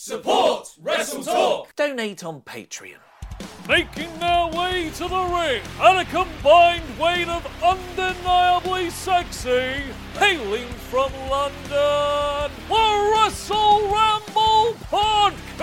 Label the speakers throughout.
Speaker 1: Support Wrestle Talk!
Speaker 2: Donate on Patreon.
Speaker 1: Making their way to the ring at a combined weight of undeniably sexy, hailing from London, the Wrestle Ramble Podcast!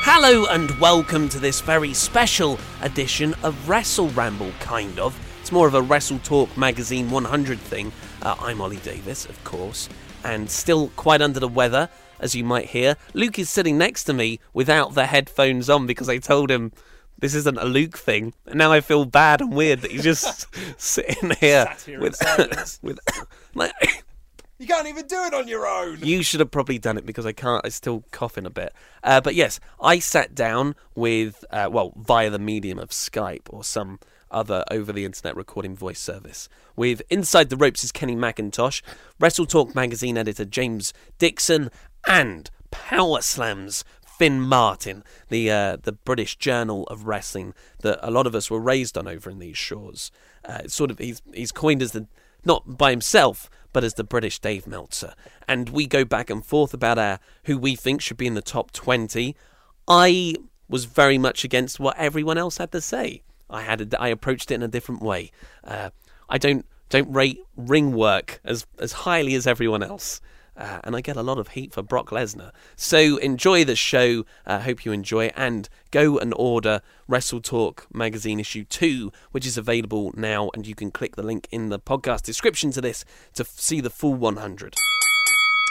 Speaker 2: Hello and welcome to this very special edition of Wrestle Ramble, kind of. It's more of a Wrestle Talk Magazine 100 thing. Uh, I'm Ollie Davis, of course, and still quite under the weather, as you might hear. Luke is sitting next to me without the headphones on because I told him this isn't a Luke thing. And now I feel bad and weird that he's just sitting here,
Speaker 1: here
Speaker 2: with, with like,
Speaker 3: You can't even do it on your own.
Speaker 2: you should have probably done it because I can't. I'm still coughing a bit. Uh, but yes, I sat down with uh, well via the medium of Skype or some other over the internet recording voice service with Inside the Ropes is Kenny McIntosh, Wrestle Talk magazine editor James Dixon, and Power Slams Finn Martin, the uh, the British Journal of Wrestling that a lot of us were raised on over in these shores. Uh, sort of he's he's coined as the not by himself, but as the British Dave Meltzer. And we go back and forth about our who we think should be in the top twenty. I was very much against what everyone else had to say. I had a, I approached it in a different way. Uh, I don't don't rate ring work as as highly as everyone else. Uh, and I get a lot of heat for Brock Lesnar. So enjoy the show. I uh, hope you enjoy it. And go and order Wrestle Talk magazine issue 2, which is available now. And you can click the link in the podcast description to this to see the full 100.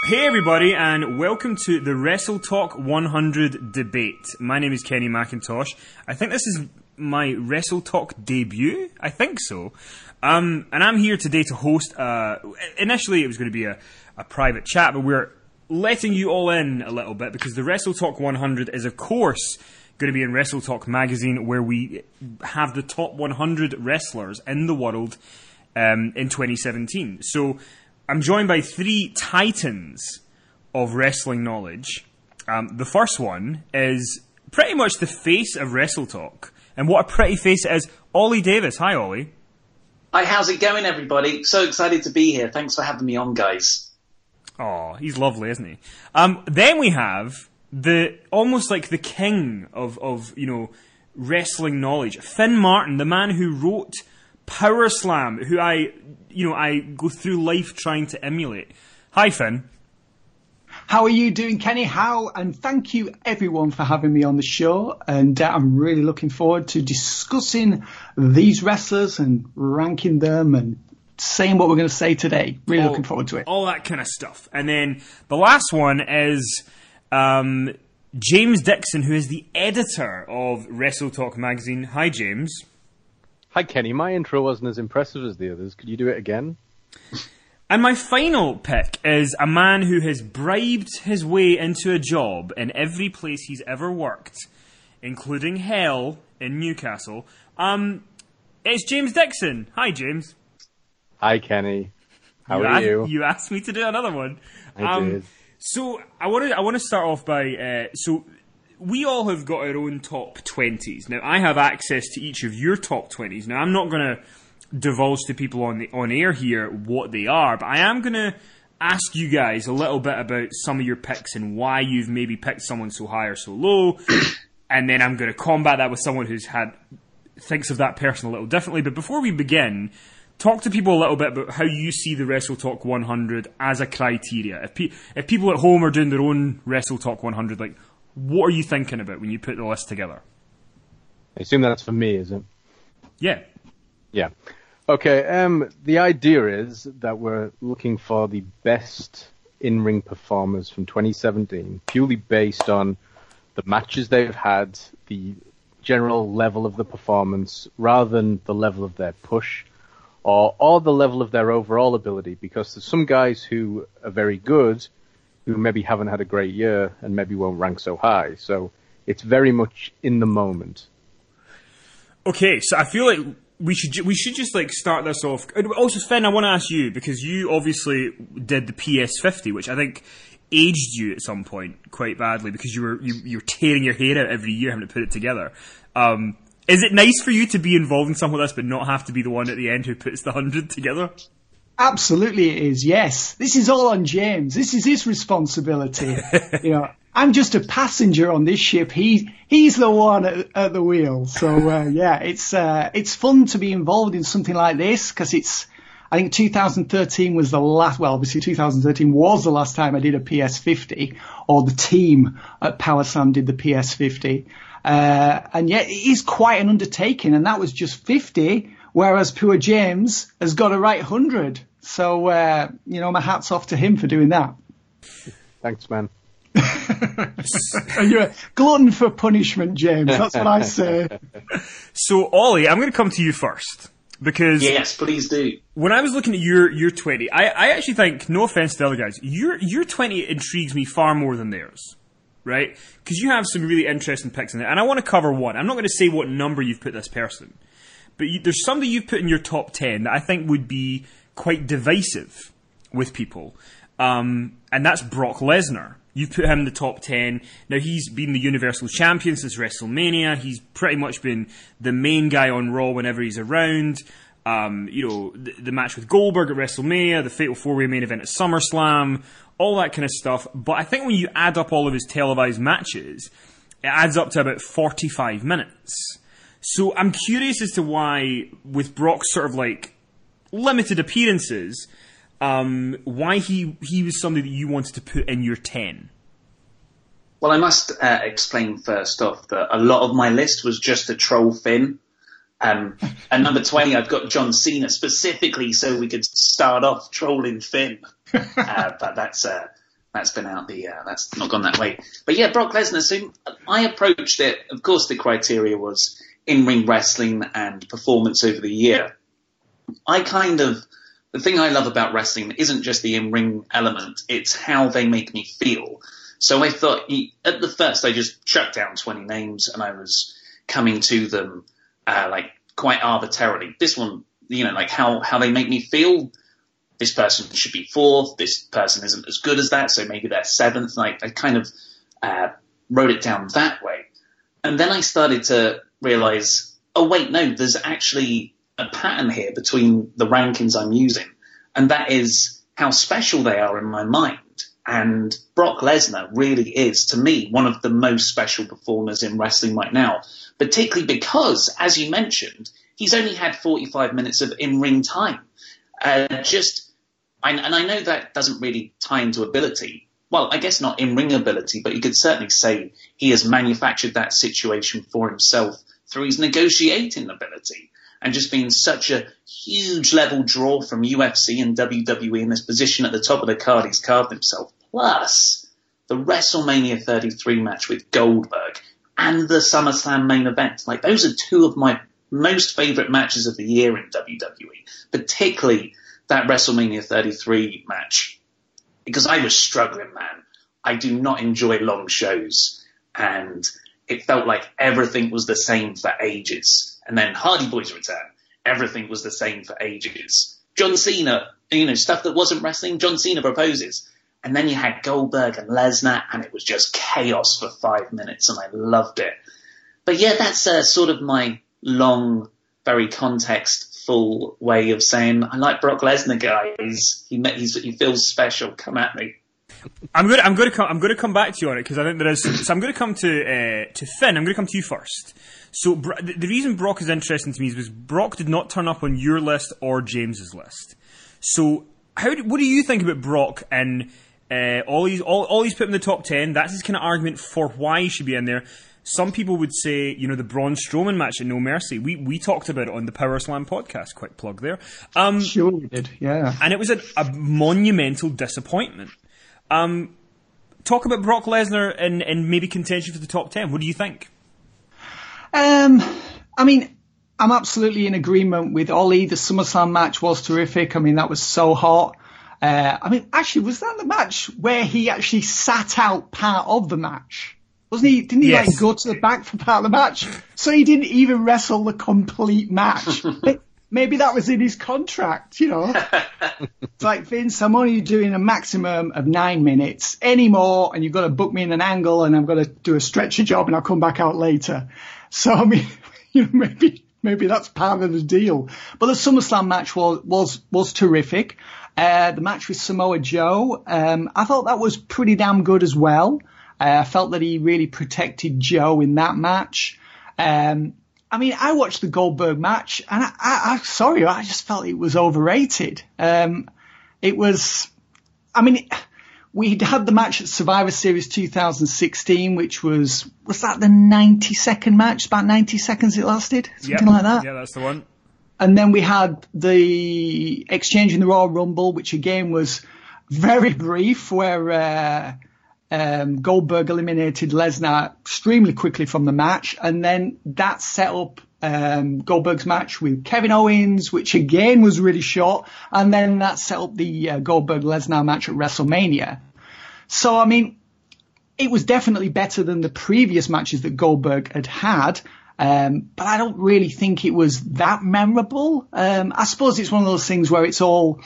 Speaker 4: Hey everybody, and welcome to the Wrestle Talk 100 debate. My name is Kenny McIntosh. I think this is my Wrestle Talk debut. I think so. Um, and I'm here today to host. Uh, initially, it was going to be a, a private chat, but we're letting you all in a little bit because the Wrestle Talk 100 is, of course, going to be in Wrestle Talk magazine, where we have the top 100 wrestlers in the world um, in 2017. So I'm joined by three titans of wrestling knowledge. Um, the first one is pretty much the face of Wrestle Talk. And what a pretty face it is. Ollie Davis. Hi, Ollie.
Speaker 5: Hi, how's it going, everybody? So excited to be here. Thanks for having me on, guys.
Speaker 4: Oh, he's lovely, isn't he? Um, then we have the almost like the king of, of you know wrestling knowledge, Finn Martin, the man who wrote Power Slam, who I you know I go through life trying to emulate. Hi, Finn.
Speaker 6: How are you doing, Kenny? How and thank you everyone for having me on the show. And uh, I'm really looking forward to discussing these wrestlers and ranking them and saying what we're going to say today. Really
Speaker 4: all-
Speaker 6: looking forward to it.
Speaker 4: All that kind of stuff. And then the last one is um, James Dixon, who is the editor of Wrestle Talk magazine. Hi, James.
Speaker 7: Hi, Kenny. My intro wasn't as impressive as the others. Could you do it again?
Speaker 4: And my final pick is a man who has bribed his way into a job in every place he's ever worked, including hell in Newcastle. Um, it's James Dixon. Hi, James.
Speaker 7: Hi, Kenny. How
Speaker 4: you
Speaker 7: are
Speaker 4: asked,
Speaker 7: you?
Speaker 4: You asked me to do another one.
Speaker 7: I
Speaker 4: Um,
Speaker 7: did.
Speaker 4: So I want to I want to start off by uh, so we all have got our own top twenties. Now I have access to each of your top twenties. Now I'm not going to divulge to people on the on air here what they are, but I am going to ask you guys a little bit about some of your picks and why you've maybe picked someone so high or so low, and then I'm going to combat that with someone who's had thinks of that person a little differently. But before we begin, talk to people a little bit about how you see the Wrestle Talk 100 as a criteria. If pe- if people at home are doing their own Wrestle Talk 100, like what are you thinking about when you put the list together?
Speaker 7: I assume that's for me, is it?
Speaker 4: Yeah.
Speaker 7: Yeah. Okay. Um, the idea is that we're looking for the best in-ring performers from 2017, purely based on the matches they've had, the general level of the performance, rather than the level of their push or, or the level of their overall ability. Because there's some guys who are very good, who maybe haven't had a great year and maybe won't rank so high. So it's very much in the moment.
Speaker 4: Okay, so I feel like we should we should just like start this off. Also, Finn, I want to ask you because you obviously did the PS50, which I think aged you at some point quite badly because you were you, you were tearing your hair out every year having to put it together. Um, is it nice for you to be involved in something like this, but not have to be the one at the end who puts the hundred together?
Speaker 6: Absolutely, it is. Yes, this is all on James. This is his responsibility. you know, I'm just a passenger on this ship. He he's the one at, at the wheel. So uh, yeah, it's uh, it's fun to be involved in something like this because it's. I think 2013 was the last. Well, obviously 2013 was the last time I did a PS50, or the team at Power Slam did the PS50. Uh, and yet it is quite an undertaking, and that was just 50, whereas Poor James has got a right 100. So uh, you know, my hats off to him for doing that.
Speaker 7: Thanks, man.
Speaker 6: You're a glutton for punishment, James. That's what I say.
Speaker 4: So, Ollie, I'm going to come to you first because
Speaker 5: yes, please do.
Speaker 4: When I was looking at your your 20, I, I actually think, no offense to the other guys, your your 20 intrigues me far more than theirs, right? Because you have some really interesting picks in there, and I want to cover one. I'm not going to say what number you've put this person, but you, there's somebody you've put in your top 10 that I think would be quite divisive with people, um, and that's Brock Lesnar. You've put him in the top 10. Now, he's been the Universal Champion since WrestleMania. He's pretty much been the main guy on Raw whenever he's around. Um, you know, the, the, match with Goldberg at WrestleMania, the Fatal 4 Way main event at SummerSlam, all that kind of stuff. But I think when you add up all of his televised matches, it adds up to about 45 minutes. So I'm curious as to why, with Brock's sort of like limited appearances, um, why he he was somebody that you wanted to put in your ten.
Speaker 5: Well, I must uh, explain first off that a lot of my list was just to troll Finn. Um, and number 20, I've got John Cena specifically so we could start off trolling Finn. Uh, but that's, uh, that's been out the, uh, that's not gone that way. But yeah, Brock Lesnar. So I approached it. Of course, the criteria was in ring wrestling and performance over the year. I kind of, the thing I love about wrestling isn't just the in-ring element, it's how they make me feel. So I thought, at the first, I just chucked down 20 names and I was coming to them, uh, like quite arbitrarily. This one, you know, like how, how they make me feel. This person should be fourth. This person isn't as good as that. So maybe they're seventh. Like I kind of, uh, wrote it down that way. And then I started to realize, oh wait, no, there's actually a pattern here between the rankings I'm using, and that is how special they are in my mind. And Brock Lesnar really is, to me, one of the most special performers in wrestling right now, particularly because, as you mentioned, he's only had 45 minutes of in-ring time. Uh, just, and I know that doesn't really tie into ability. Well, I guess not in-ring ability, but you could certainly say he has manufactured that situation for himself through his negotiating ability and just being such a huge level draw from UFC and WWE in this position at the top of the card he's carved himself. Plus the WrestleMania 33 match with Goldberg and the SummerSlam main event. Like those are two of my most favorite matches of the year in WWE, particularly that WrestleMania 33 match because I was struggling, man. I do not enjoy long shows and it felt like everything was the same for ages. And then Hardy Boys return. Everything was the same for ages. John Cena, you know, stuff that wasn't wrestling, John Cena proposes. And then you had Goldberg and Lesnar, and it was just chaos for five minutes, and I loved it. But yeah, that's uh, sort of my long, very context-full way of saying I like Brock Lesnar, guys. He, he feels special. Come at me.
Speaker 4: I'm going. To, I'm going to come. I'm going to come back to you on it because I think there is. So I'm going to come to uh, to Finn. I'm going to come to you first. So the, the reason Brock is interesting to me is because Brock did not turn up on your list or James's list. So how? Do, what do you think about Brock and uh, all these? All, all he's put in the top ten. That's his kind of argument for why he should be in there. Some people would say, you know, the Braun Strowman match at No Mercy. We we talked about it on the Power Slam podcast. Quick plug there.
Speaker 6: Um, sure, we did. Yeah,
Speaker 4: and it was a, a monumental disappointment. Um, talk about Brock Lesnar and and maybe contention for the top ten. What do you think?
Speaker 6: Um, I mean, I'm absolutely in agreement with Ollie. The SummerSlam match was terrific. I mean, that was so hot. Uh, I mean, actually, was that the match where he actually sat out part of the match? Wasn't he? Didn't he yes. like go to the back for part of the match? So he didn't even wrestle the complete match. Maybe that was in his contract, you know. it's like Vince, I'm only doing a maximum of nine minutes. Any more, and you've got to book me in an angle, and I'm going to do a stretcher job, and I'll come back out later. So I mean, you know, maybe maybe that's part of the deal. But the SummerSlam match was was was terrific. Uh, the match with Samoa Joe, um, I thought that was pretty damn good as well. Uh, I felt that he really protected Joe in that match. Um, I mean, I watched the Goldberg match, and I, I, I sorry, I just felt it was overrated. Um, it was, I mean, we had the match at Survivor Series 2016, which was was that the 90 second match? About 90 seconds it lasted, something yep. like that.
Speaker 4: Yeah, that's the one.
Speaker 6: And then we had the exchange in the Royal Rumble, which again was very brief, where. Uh, um, Goldberg eliminated Lesnar extremely quickly from the match, and then that set up um, Goldberg's match with Kevin Owens, which again was really short, and then that set up the uh, Goldberg Lesnar match at WrestleMania. So I mean, it was definitely better than the previous matches that Goldberg had had. Um, but I don't really think it was that memorable. Um, I suppose it's one of those things where it's all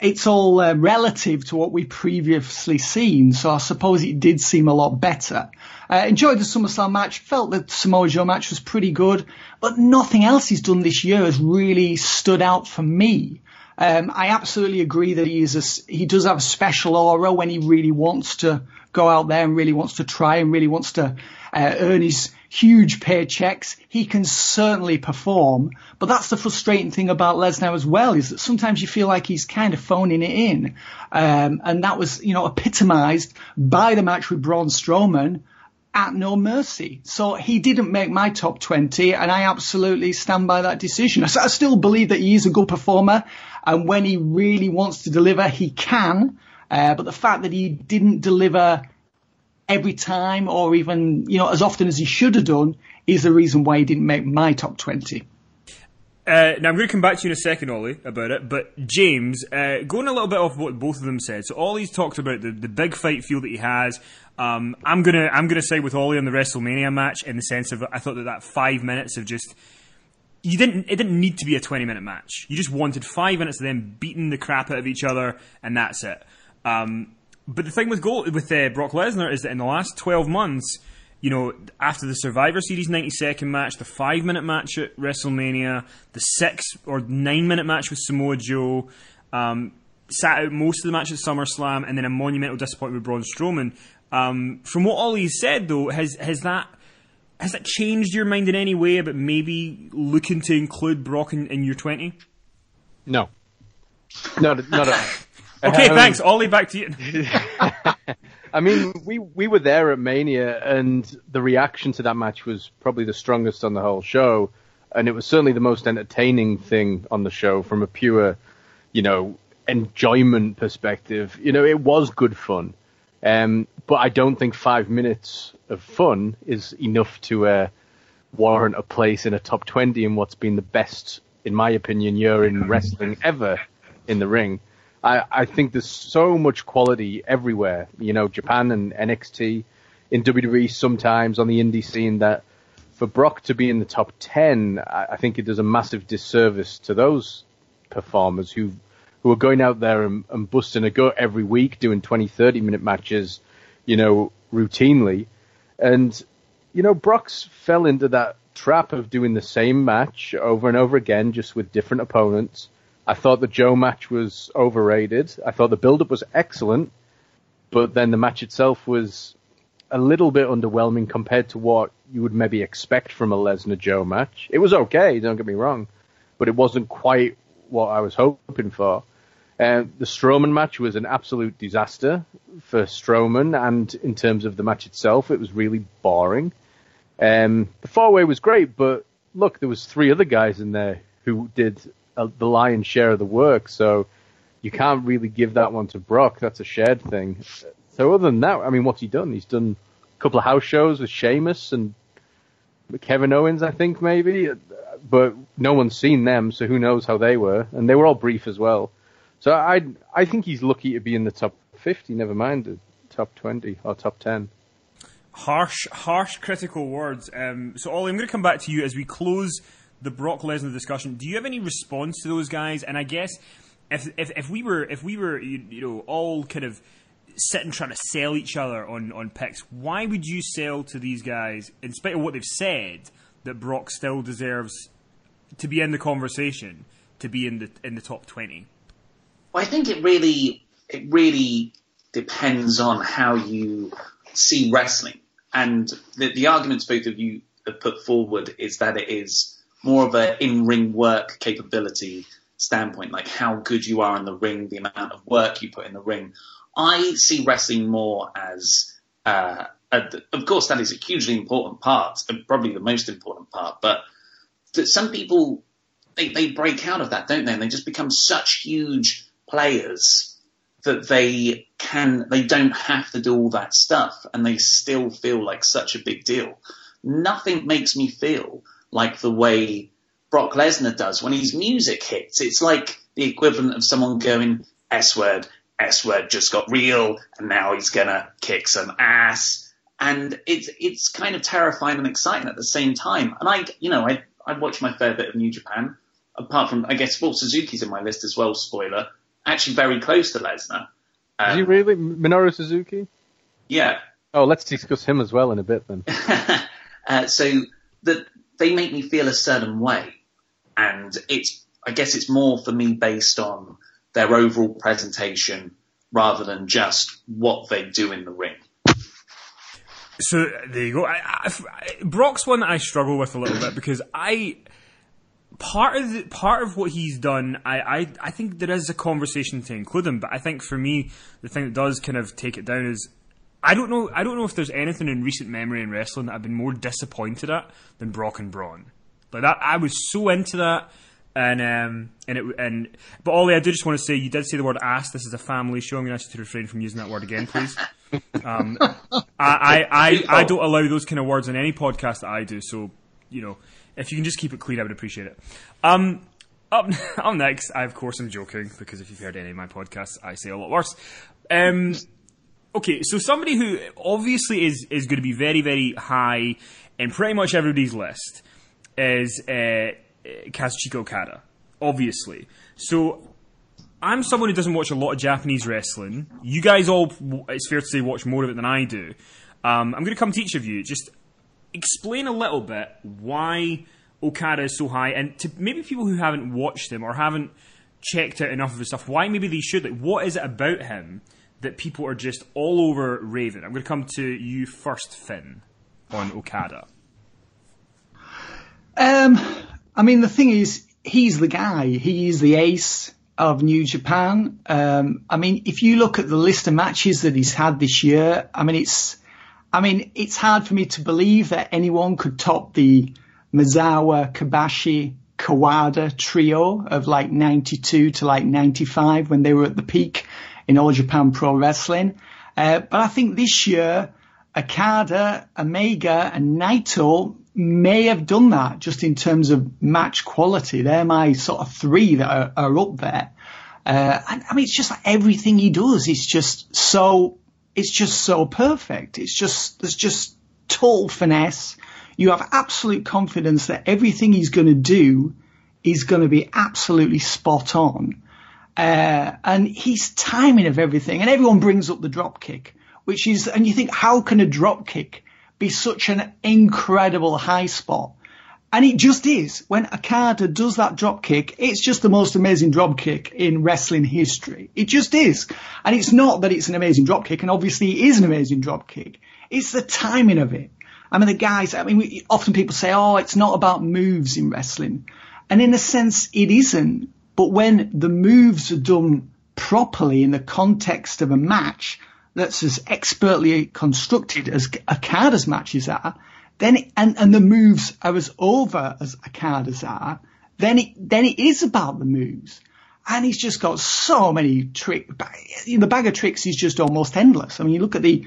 Speaker 6: it's all uh, relative to what we previously seen. So I suppose it did seem a lot better. Uh, enjoyed the SummerSlam match. Felt that Samoa Joe match was pretty good, but nothing else he's done this year has really stood out for me. Um, I absolutely agree that he is a, he does have a special aura when he really wants to go out there and really wants to try and really wants to uh, earn his huge paychecks. He can certainly perform, but that's the frustrating thing about Lesnar as well is that sometimes you feel like he's kind of phoning it in, um, and that was you know epitomised by the match with Braun Strowman at No Mercy. So he didn't make my top 20 and I absolutely stand by that decision. I, I still believe that he is a good performer and when he really wants to deliver, he can. Uh, but the fact that he didn't deliver every time or even, you know, as often as he should have done is the reason why he didn't make my top 20.
Speaker 4: Uh, now I'm going to come back to you in a second, Ollie, about it. But James, uh, going a little bit off what both of them said. So Ollie's talked about the, the big fight feel that he has. Um, I'm gonna I'm gonna say with Ollie on the WrestleMania match in the sense of I thought that that five minutes of just you didn't it didn't need to be a 20 minute match. You just wanted five minutes of them beating the crap out of each other, and that's it. Um, but the thing with with uh, Brock Lesnar is that in the last 12 months, you know, after the Survivor Series 90 second match, the five minute match at WrestleMania, the six or nine minute match with Samoa Joe, um, sat out most of the match at SummerSlam, and then a monumental disappointment with Braun Strowman. Um, from what Ollie said, though, has has that has that changed your mind in any way about maybe looking to include Brock in, in your twenty?
Speaker 7: No, not not at all.
Speaker 4: Okay, um, thanks. Ollie, back to you.
Speaker 7: I mean, we we were there at Mania, and the reaction to that match was probably the strongest on the whole show, and it was certainly the most entertaining thing on the show from a pure, you know, enjoyment perspective. You know, it was good fun, um, but I don't think five minutes of fun is enough to uh, warrant a place in a top twenty in what's been the best, in my opinion, year in wrestling ever in the ring. I, I think there's so much quality everywhere. You know, Japan and NXT, in WWE sometimes on the indie scene that for Brock to be in the top 10, I, I think it does a massive disservice to those performers who who are going out there and, and busting a gut every week, doing 20, 30 minute matches, you know, routinely. And, you know, Brock's fell into that trap of doing the same match over and over again, just with different opponents. I thought the Joe match was overrated. I thought the build-up was excellent, but then the match itself was a little bit underwhelming compared to what you would maybe expect from a Lesnar Joe match. It was okay, don't get me wrong, but it wasn't quite what I was hoping for. Uh, the Strowman match was an absolute disaster for Strowman, and in terms of the match itself, it was really boring. Um, the four way was great, but look, there was three other guys in there who did uh, the lion's share of the work, so you can't really give that one to Brock. That's a shared thing. So other than that, I mean, what's he done? He's done a couple of house shows with Sheamus and Kevin Owens, I think maybe, but no one's seen them, so who knows how they were, and they were all brief as well. So I I think he's lucky to be in the top 50, never mind the top 20 or top 10.
Speaker 4: Harsh, harsh, critical words. Um, so, Ollie, I'm going to come back to you as we close the Brock Lesnar discussion. Do you have any response to those guys? And I guess if if, if we were if we were you, you know all kind of sitting trying to sell each other on on picks, why would you sell to these guys in spite of what they've said that Brock still deserves to be in the conversation, to be in the in the top twenty?
Speaker 5: Well, I think it really it really depends on how you see wrestling. And the, the arguments both of you have put forward is that it is more of an in-ring work capability standpoint, like how good you are in the ring, the amount of work you put in the ring. I see wrestling more as, uh, a, of course, that is a hugely important part, probably the most important part. But some people they, they break out of that, don't they? And they just become such huge players that they can they don't have to do all that stuff and they still feel like such a big deal. Nothing makes me feel like the way Brock Lesnar does when his music hits. It's like the equivalent of someone going S word, S word just got real and now he's gonna kick some ass. And it's it's kind of terrifying and exciting at the same time. And I you know, I I watch my fair bit of New Japan. Apart from I guess well Suzuki's in my list as well, spoiler actually very close to Lesnar.
Speaker 7: Um, Is he really Minoru Suzuki?
Speaker 5: Yeah.
Speaker 7: Oh, let's discuss him as well in a bit then.
Speaker 5: uh, so that they make me feel a certain way, and it's I guess it's more for me based on their overall presentation rather than just what they do in the ring.
Speaker 4: So there you go. I, I, Brock's one that I struggle with a little bit because I part of the, part of what he's done, I, I I think there is a conversation to include him. But I think for me, the thing that does kind of take it down is I don't know. I don't know if there's anything in recent memory in wrestling that I've been more disappointed at than Brock and Braun. Like that, I was so into that, and um, and it and. But Ollie, I do just want to say you did say the word ass. This is a family show. I'm going to ask you to refrain from using that word again, please. um, I, I, I I don't allow those kind of words in any podcast that I do. So you know, if you can just keep it clean, I would appreciate it. Um, up, up next, I of course am joking because if you've heard any of my podcasts, I say a lot worse. Um, okay, so somebody who obviously is is going to be very very high in pretty much everybody's list is uh, Kazuchika Okada, obviously. So I'm someone who doesn't watch a lot of Japanese wrestling. You guys all, it's fair to say, watch more of it than I do. Um, I'm going to come to each of you. Just explain a little bit why Okada is so high, and to maybe people who haven't watched him or haven't checked out enough of his stuff, why maybe they should. Like, what is it about him that people are just all over raving? I'm going to come to you first, Finn, on Okada.
Speaker 6: Um, I mean, the thing is, he's the guy. He's the ace of New Japan. Um, I mean, if you look at the list of matches that he's had this year, I mean, it's I mean, it's hard for me to believe that anyone could top the Misawa, Kobashi, Kawada trio of like 92 to like 95 when they were at the peak in All Japan Pro Wrestling. Uh, but I think this year, Okada, Omega and Naito may have done that just in terms of match quality. They're my sort of three that are, are up there. Uh, and, I mean, it's just like everything he does is just so it's just so perfect. It's just, there's just total finesse. You have absolute confidence that everything he's going to do is going to be absolutely spot on. Uh, and he's timing of everything. And everyone brings up the drop kick, which is, and you think, how can a drop kick be such an incredible high spot? And it just is. When Okada does that drop kick, it's just the most amazing drop kick in wrestling history. It just is. And it's not that it's an amazing drop kick, and obviously it is an amazing drop kick. It's the timing of it. I mean, the guys, I mean, we, often people say, oh, it's not about moves in wrestling. And in a sense, it isn't. But when the moves are done properly in the context of a match that's as expertly constructed as Okada's matches are, then and, and the moves are as over as Okada's are, then it, then it is about the moves. And he's just got so many tricks. The bag of tricks is just almost endless. I mean, you look at the,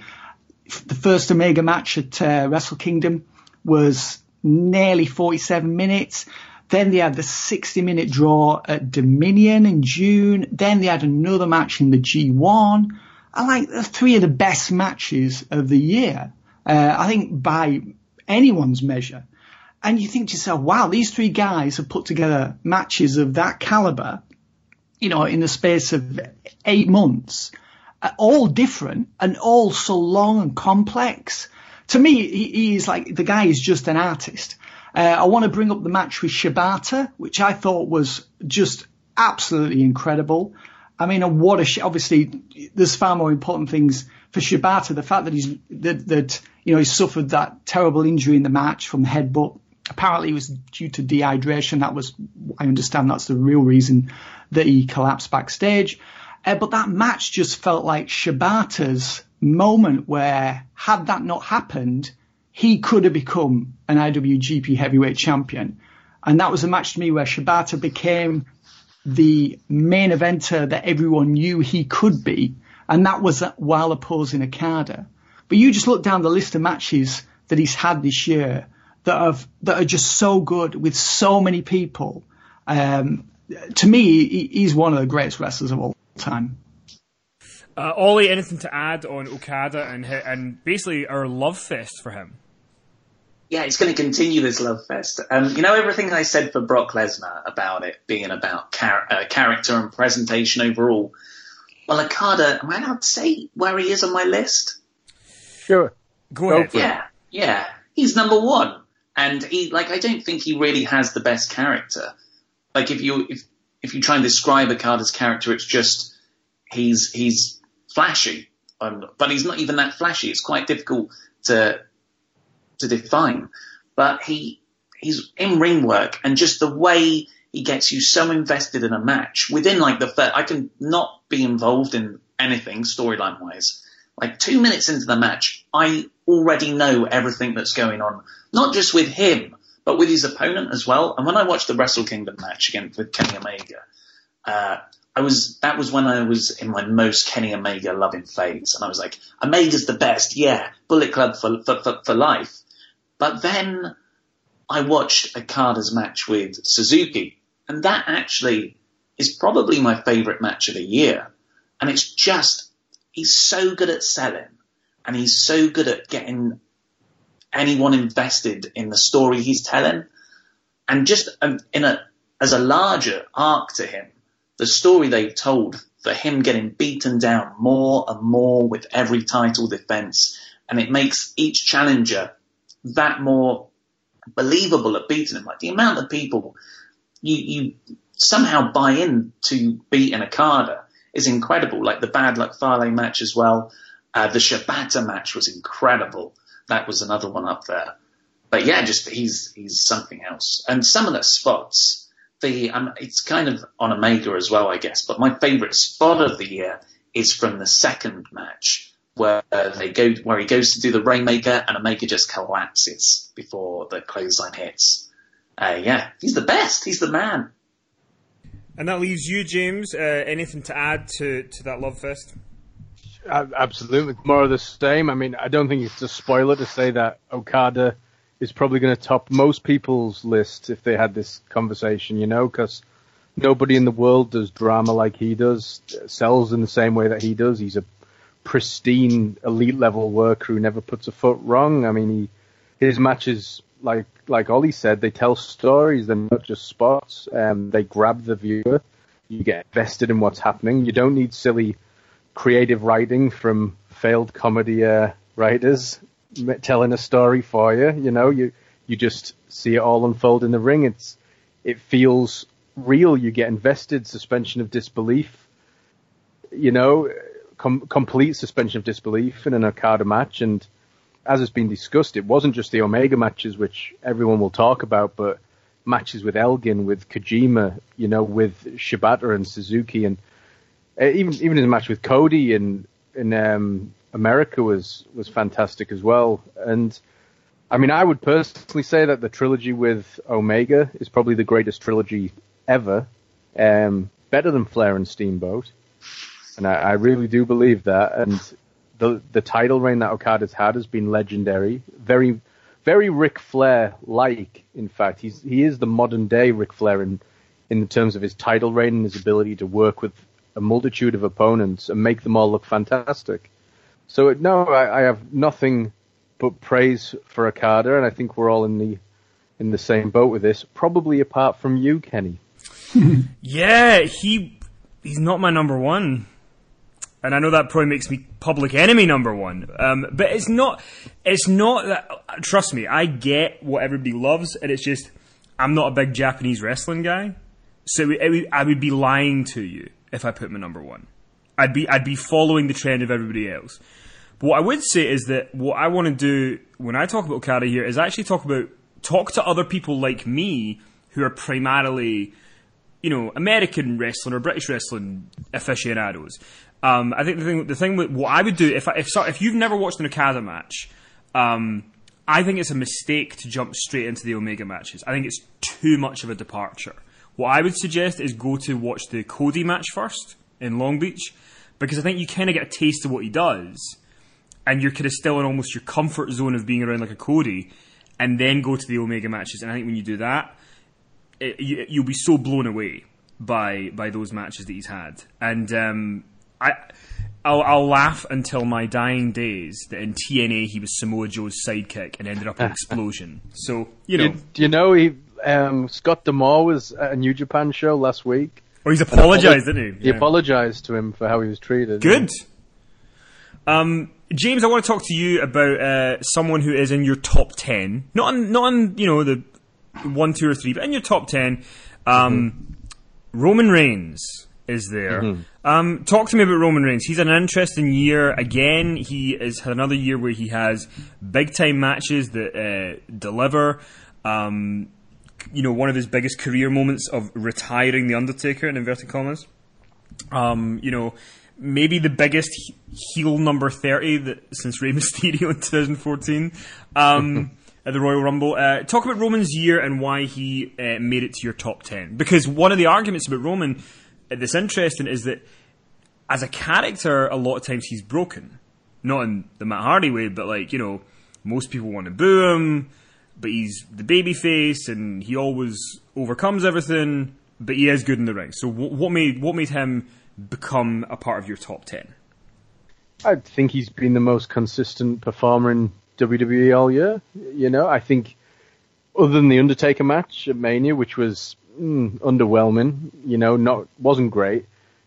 Speaker 6: the first Omega match at uh, Wrestle Kingdom was nearly 47 minutes. Then they had the 60 minute draw at Dominion in June. Then they had another match in the G1. I like the three of the best matches of the year. Uh, I think by anyone's measure. And you think to yourself, wow, these three guys have put together matches of that caliber, you know, in the space of eight months, uh, all different and all so long and complex. To me, he, he is like, the guy is just an artist. Uh, I want to bring up the match with Shibata, which I thought was just absolutely incredible. I mean, what a, sh- obviously there's far more important things for Shibata. The fact that he's, that, that you know, he suffered that terrible injury in the match from the headbutt. Apparently it was due to dehydration. That was, I understand that's the real reason that he collapsed backstage. Uh, but that match just felt like Shibata's moment where had that not happened, he could have become an IWGP heavyweight champion. And that was a match to me where Shibata became the main eventer that everyone knew he could be. And that was while opposing Okada. But you just look down the list of matches that he's had this year that have that are just so good with so many people. Um, to me, he's one of the greatest wrestlers of all time.
Speaker 4: Uh, Ollie, anything to add on Okada and and basically our love fest for him?
Speaker 5: Yeah, it's going to continue this love fest. Um, you know everything I said for Brock Lesnar about it being about char- uh, character and presentation overall. Well, Okada, am I allowed to say where he is on my list?
Speaker 7: Sure.
Speaker 4: Go, Go ahead.
Speaker 5: Yeah, yeah. He's number one. And he, like, I don't think he really has the best character. Like, if you, if, if you try and describe Okada's character, it's just, he's, he's flashy. Um, but he's not even that flashy. It's quite difficult to, to define. But he, he's in ring work and just the way he gets you so invested in a match within like the first, I can not be involved in anything storyline wise like two minutes into the match, I already know everything that's going on, not just with him, but with his opponent as well. And when I watched the Wrestle Kingdom match again with Kenny Omega, uh, I was, that was when I was in my most Kenny Omega loving phase. And I was like, Omega's the best. Yeah. Bullet Club for, for, for, for life. But then I watched Okada's match with Suzuki and that actually is probably my favorite match of the year. And it's just he's so good at selling and he's so good at getting anyone invested in the story he's telling. And just um, in a, as a larger arc to him, the story they've told for him getting beaten down more and more with every title defense. And it makes each challenger that more believable at beating him. Like the amount of people you, you somehow buy in to beat an Okada is incredible. Like the Bad Luck Fale match as well. Uh, the Shibata match was incredible. That was another one up there. But yeah, just he's he's something else. And some of the spots, the um, it's kind of on Omega as well, I guess. But my favourite spot of the year is from the second match where they go where he goes to do the Rainmaker and Omega just collapses before the clothesline hits. Uh, yeah, he's the best. He's the man.
Speaker 4: And that leaves you, James. Uh, anything to add to, to that love fest?
Speaker 7: Absolutely, more of the same. I mean, I don't think it's a spoiler to say that Okada is probably going to top most people's list if they had this conversation, you know, because nobody in the world does drama like he does, sells in the same way that he does. He's a pristine elite level worker who never puts a foot wrong. I mean, he, his matches like like Ollie said, they tell stories. They're not just spots. Um, they grab the viewer. You get invested in what's happening. You don't need silly creative writing from failed comedy uh, writers telling a story for you. You know, you you just see it all unfold in the ring. It's it feels real. You get invested. Suspension of disbelief. You know, com- complete suspension of disbelief in an Okada match. And as has been discussed, it wasn't just the Omega matches, which everyone will talk about, but matches with Elgin, with Kojima, you know, with Shibata and Suzuki, and uh, even even his match with Cody in in um, America was was fantastic as well. And I mean, I would personally say that the trilogy with Omega is probably the greatest trilogy ever, um, better than Flair and Steamboat, and I, I really do believe that. And the the title reign that Okada's had has been legendary, very very Ric Flair like. In fact, he's he is the modern day Ric Flair in in terms of his title reign and his ability to work with a multitude of opponents and make them all look fantastic. So no, I, I have nothing but praise for Okada, and I think we're all in the in the same boat with this. Probably apart from you, Kenny.
Speaker 4: yeah, he he's not my number one and I know that probably makes me public enemy number one. Um, but it's not. It's not that. Trust me, I get what everybody loves, and it's just I'm not a big Japanese wrestling guy, so it, it, I would be lying to you if I put my number one. I'd be I'd be following the trend of everybody else. But what I would say is that what I want to do when I talk about Okada here is actually talk about talk to other people like me who are primarily you know, American wrestling or British wrestling aficionados. Um, I think the thing, the thing with what I would do if I, if if you've never watched an Okada match, um, I think it's a mistake to jump straight into the Omega matches. I think it's too much of a departure. What I would suggest is go to watch the Cody match first in Long Beach, because I think you kind of get a taste of what he does, and you're kind of still in almost your comfort zone of being around like a Cody, and then go to the Omega matches. And I think when you do that, it, you, you'll be so blown away by by those matches that he's had, and um, I. I'll, I'll, laugh until my dying days that in TNA he was Samoa Joe's sidekick and ended up an explosion. So you know,
Speaker 7: do, do you know he um, Scott D'Amore was at a New Japan show last week.
Speaker 4: Oh, he's apologized, didn't
Speaker 7: he? He yeah. apologized to him for how he was treated.
Speaker 4: Good. Um, James, I want to talk to you about uh, someone who is in your top ten, not on, not on you know the one, two, or three, but in your top ten. Um, mm-hmm. Roman Reigns is there. Mm-hmm. Um, talk to me about Roman Reigns. He's had an interesting year. Again, he has had another year where he has big time matches that uh, deliver. Um, you know, one of his biggest career moments of retiring the Undertaker in inverted commas. Um, you know, maybe the biggest heel number thirty that, since Rey Mysterio in 2014 um, at the Royal Rumble. Uh, talk about Roman's year and why he uh, made it to your top ten. Because one of the arguments about Roman Uh, that's interesting is that as a character, a lot of times he's broken. Not in the Matt Hardy way, but like, you know, most people want to boo him, but he's the baby face and he always overcomes everything, but he is good in the ring. So what made what made him become a part of your top 10?
Speaker 7: I think he's been the most consistent performer in WWE all year. You know, I think other than the Undertaker match at Mania, which was mm, underwhelming. You know, not wasn't great.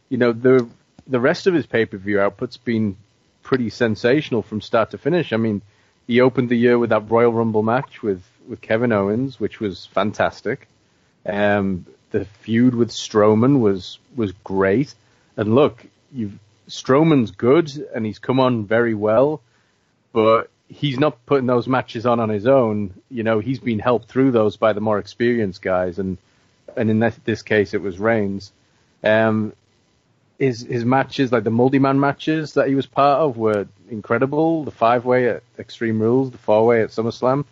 Speaker 7: You know, the the rest of his pay per view output's been pretty sensational from start to finish. I mean, he opened the year with that Royal Rumble match with with Kevin Owens, which was fantastic. Um, the feud with Strowman was was great. And look, you've Strowman's good and he's come on very well, but he's not putting those matches on on his own. You know, he's been helped through those by the more experienced guys, and and in this, this case it was Reigns. Um, his his matches, like the multi-man matches that he was part of, were incredible. The five-way at Extreme Rules, the four-way at SummerSlam.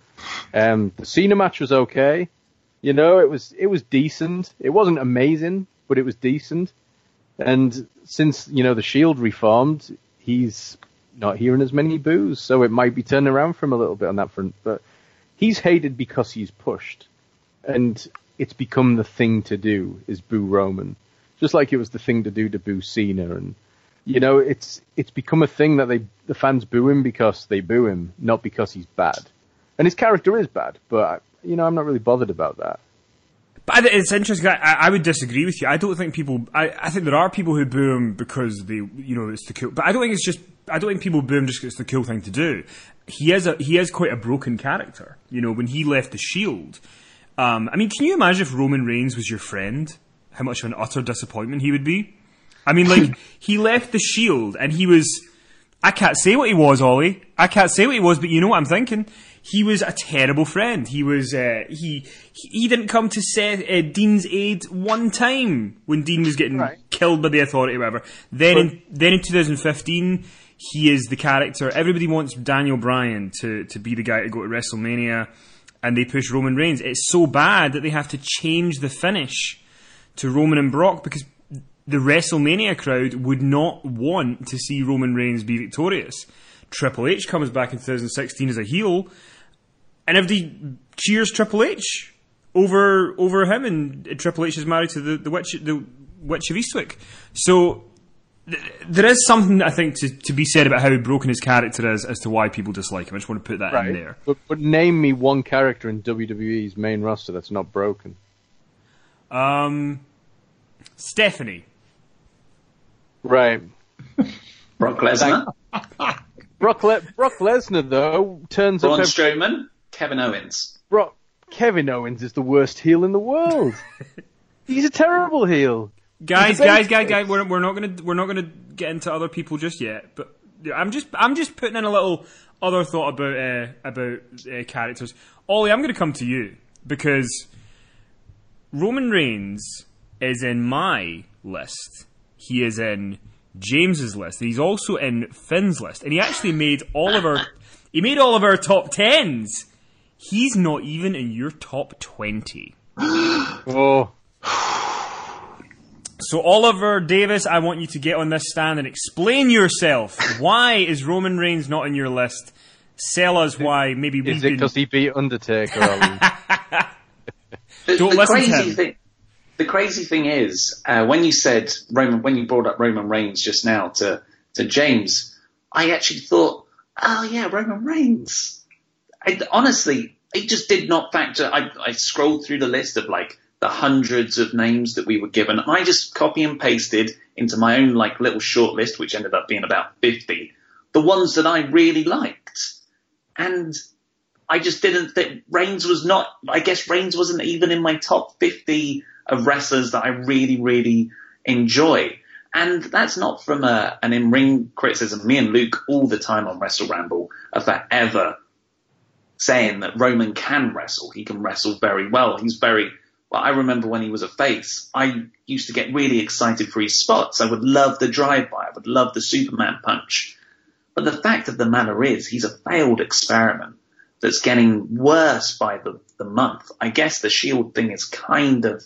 Speaker 7: Um, the Cena match was okay. You know, it was it was decent. It wasn't amazing, but it was decent. And since you know the Shield reformed, he's not hearing as many boos, so it might be turning around for him a little bit on that front. But he's hated because he's pushed, and it's become the thing to do is boo Roman, just like it was the thing to do to boo Cena, and you know it's it's become a thing that they the fans boo him because they boo him, not because he's bad, and his character is bad, but you know I'm not really bothered about that.
Speaker 4: But it's interesting. I, I, would disagree with you. I don't think people. I, I think there are people who boo him because they, you know, it's the cool. But I don't think it's just I don't think people boo him just because it's the cool thing to do. He is a he is quite a broken character. You know, when he left the Shield. Um, I mean, can you imagine if Roman Reigns was your friend? How much of an utter disappointment he would be. I mean, like he left the Shield and he was. I can't say what he was, Ollie. I can't say what he was, but you know what I'm thinking. He was a terrible friend. He was. Uh, he he didn't come to Seth, uh, Dean's aid one time when Dean was getting
Speaker 7: Right.
Speaker 4: killed by the Authority, or whatever. Then in then in 2015, he is the character. Everybody wants Daniel Bryan to to be the guy to go to WrestleMania, and they push Roman Reigns. It's so bad that they have to change the finish to Roman and Brock because the WrestleMania crowd would not want to see Roman Reigns be victorious. Triple H comes back in 2016 as a heel, and everybody cheers Triple H over over him, and Triple H is married to the the witch the witch of Eastwick. So there is something I think to, to be said about how broken his character is as to why people dislike him. I just want to put that in there.
Speaker 7: But, but name me one character in WWE's main roster that's not broken.
Speaker 4: Um, Stephanie.
Speaker 7: Right.
Speaker 5: Brock Lesnar,
Speaker 7: Brock, Le- Brock Lesnar, though, turns
Speaker 5: Braun
Speaker 7: up. Every-
Speaker 5: Strowman, Kevin Owens.
Speaker 7: Brock, Kevin Owens is the worst heel in the world. He's a terrible heel.
Speaker 4: Guys, guys,
Speaker 7: base
Speaker 4: guys, guys. We're, we're not gonna we're not gonna get into other people just yet. But I'm just I'm just putting in a little other thought about uh, about uh, characters. Ollie, I'm gonna come to you because Roman Reigns is in my list. He is in James's list. He's also in Finn's list, and he actually made all of our he made all of our top tens. He's not even in your top twenty.
Speaker 7: Oh,
Speaker 4: So Oliver Davis, I want you to get on this stand and explain yourself. Why is Roman Reigns not in your list? Sell us why. Maybe we
Speaker 7: is it
Speaker 4: can.
Speaker 7: because he beat Undertaker?
Speaker 5: The,
Speaker 4: Don't
Speaker 5: the
Speaker 4: listen to
Speaker 5: crazy
Speaker 4: him.
Speaker 5: thing. The crazy thing is, uh, when you said Roman, when you brought up Roman Reigns just now to to James, I actually thought, oh yeah, Roman Reigns. I, honestly, it just did not factor. I, I scrolled through the list of like the hundreds of names that we were given. I just copy and pasted into my own like little short list, which ended up being about fifty, the ones that I really liked, and I just didn't think Reigns was not. I guess Reigns wasn't even in my top fifty of wrestlers that I really, really enjoy. And that's not from a, an in-ring criticism. Me and Luke all the time on Wrestle Ramble are forever saying that Roman can wrestle. He can wrestle very well. He's very well. I remember when he was a face, I used to get really excited for his spots. I would love the drive-by. I would love the Superman punch. But the fact of the matter is, he's a failed experiment that's getting worse by the, the month. I guess the Shield thing is kind of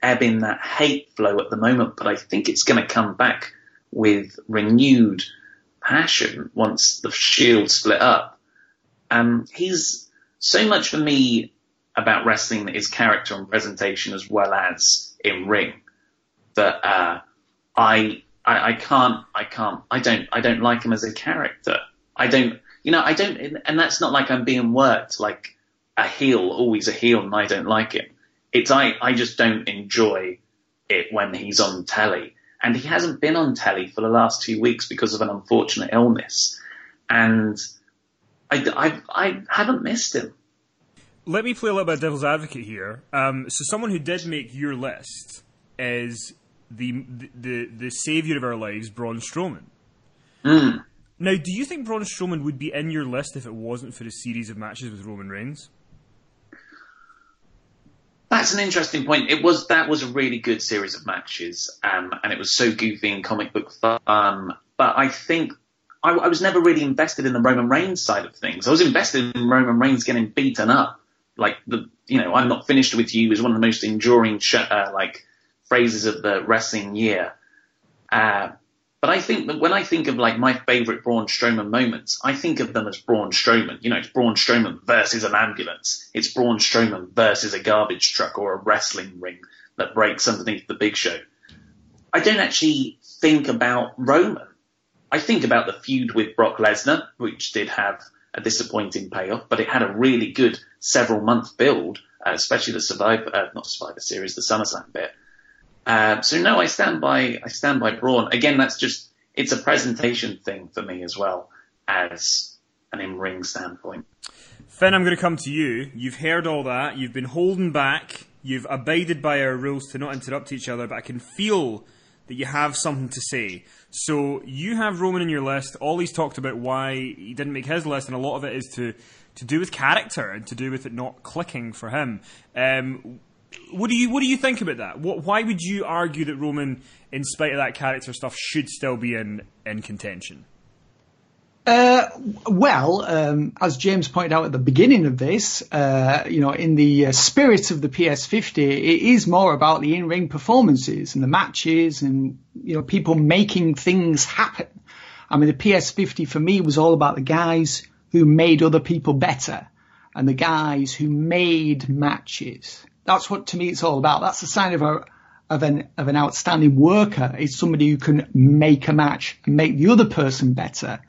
Speaker 5: ebbing that hate flow at the moment, but I think it's going to come back with renewed passion once the Shield split up. Um, he's so much for me about wrestling that his character and presentation as well as in ring that uh, I, I I can't I can't I don't I don't like him as a character. I don't you know I don't and that's not like I'm being worked like a heel always a heel and I don't like him. It's I I just don't enjoy it when he's on telly and he hasn't been on telly for the last two weeks because of an unfortunate illness and I I I haven't missed him.
Speaker 4: Let me play a little bit of devil's advocate here. Um, so, someone who did make your list is the the the savior of our lives, Braun Strowman.
Speaker 5: Mm.
Speaker 4: Now, do you think Braun Strowman would be in your list if it wasn't for a series of matches with Roman Reigns?
Speaker 5: That's an interesting point. It was that was a really good series of matches, um, and it was so goofy and comic book fun. But I think I, I was never really invested in the Roman Reigns side of things. I was invested in Roman Reigns getting beaten up. Like the, you know, I'm not finished with you is one of the most enduring uh, like phrases of the wrestling year. Uh, but I think that when I think of like my favorite Braun Strowman moments, I think of them as Braun Strowman. You know, it's Braun Strowman versus an ambulance. It's Braun Strowman versus a garbage truck or a wrestling ring that breaks underneath the big show. I don't actually think about Roman. I think about the feud with Brock Lesnar, which did have a disappointing payoff, but it had a really good several month build, uh, especially the Survivor, uh, not Survivor Series, the SummerSlam bit. Uh, so no, I stand by I stand by Braun. Again, that's just it's a presentation thing for me as well as an in-ring standpoint.
Speaker 4: Finn, I'm going to come to you. You've heard all that. You've been holding back. You've abided by our rules to not interrupt each other, but I can feel that you have something to say. So you have Roman in your list. Ollie's talked about why he didn't make his list, and a lot of it is to, to do with character and to do with it not clicking for him. Um, what do you what do you think about that? What, why would you argue that Roman, in spite of that character stuff, should still be in in contention?
Speaker 6: Uh, well, um, as James pointed out at the beginning of this, uh, you know, in the uh, spirit of the PS50, it is more about the in-ring performances and the matches and, you know, people making things happen. I mean, the PS50 for me was all about the guys who made other people better and the guys who made matches. That's what to me it's all about. That's the sign of a, of an, of an outstanding worker is somebody who can make a match and make the other person better.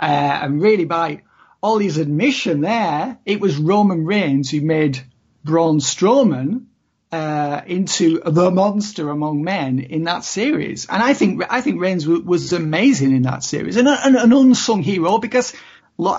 Speaker 6: Uh, and really by Ollie's admission there, it was Roman Reigns who made Braun Strowman uh, into the monster among men in that series. And I think I think Reigns w- was amazing in that series and an, an unsung hero because,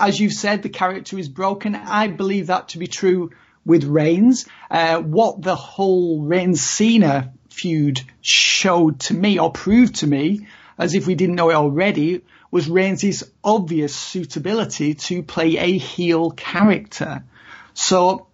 Speaker 6: as you've said, the character is broken. I believe that to be true with Reigns. Uh, what the whole Reigns Cena feud showed to me or proved to me, as if we didn't know it already, was Reigns' obvious suitability to play a heel character. So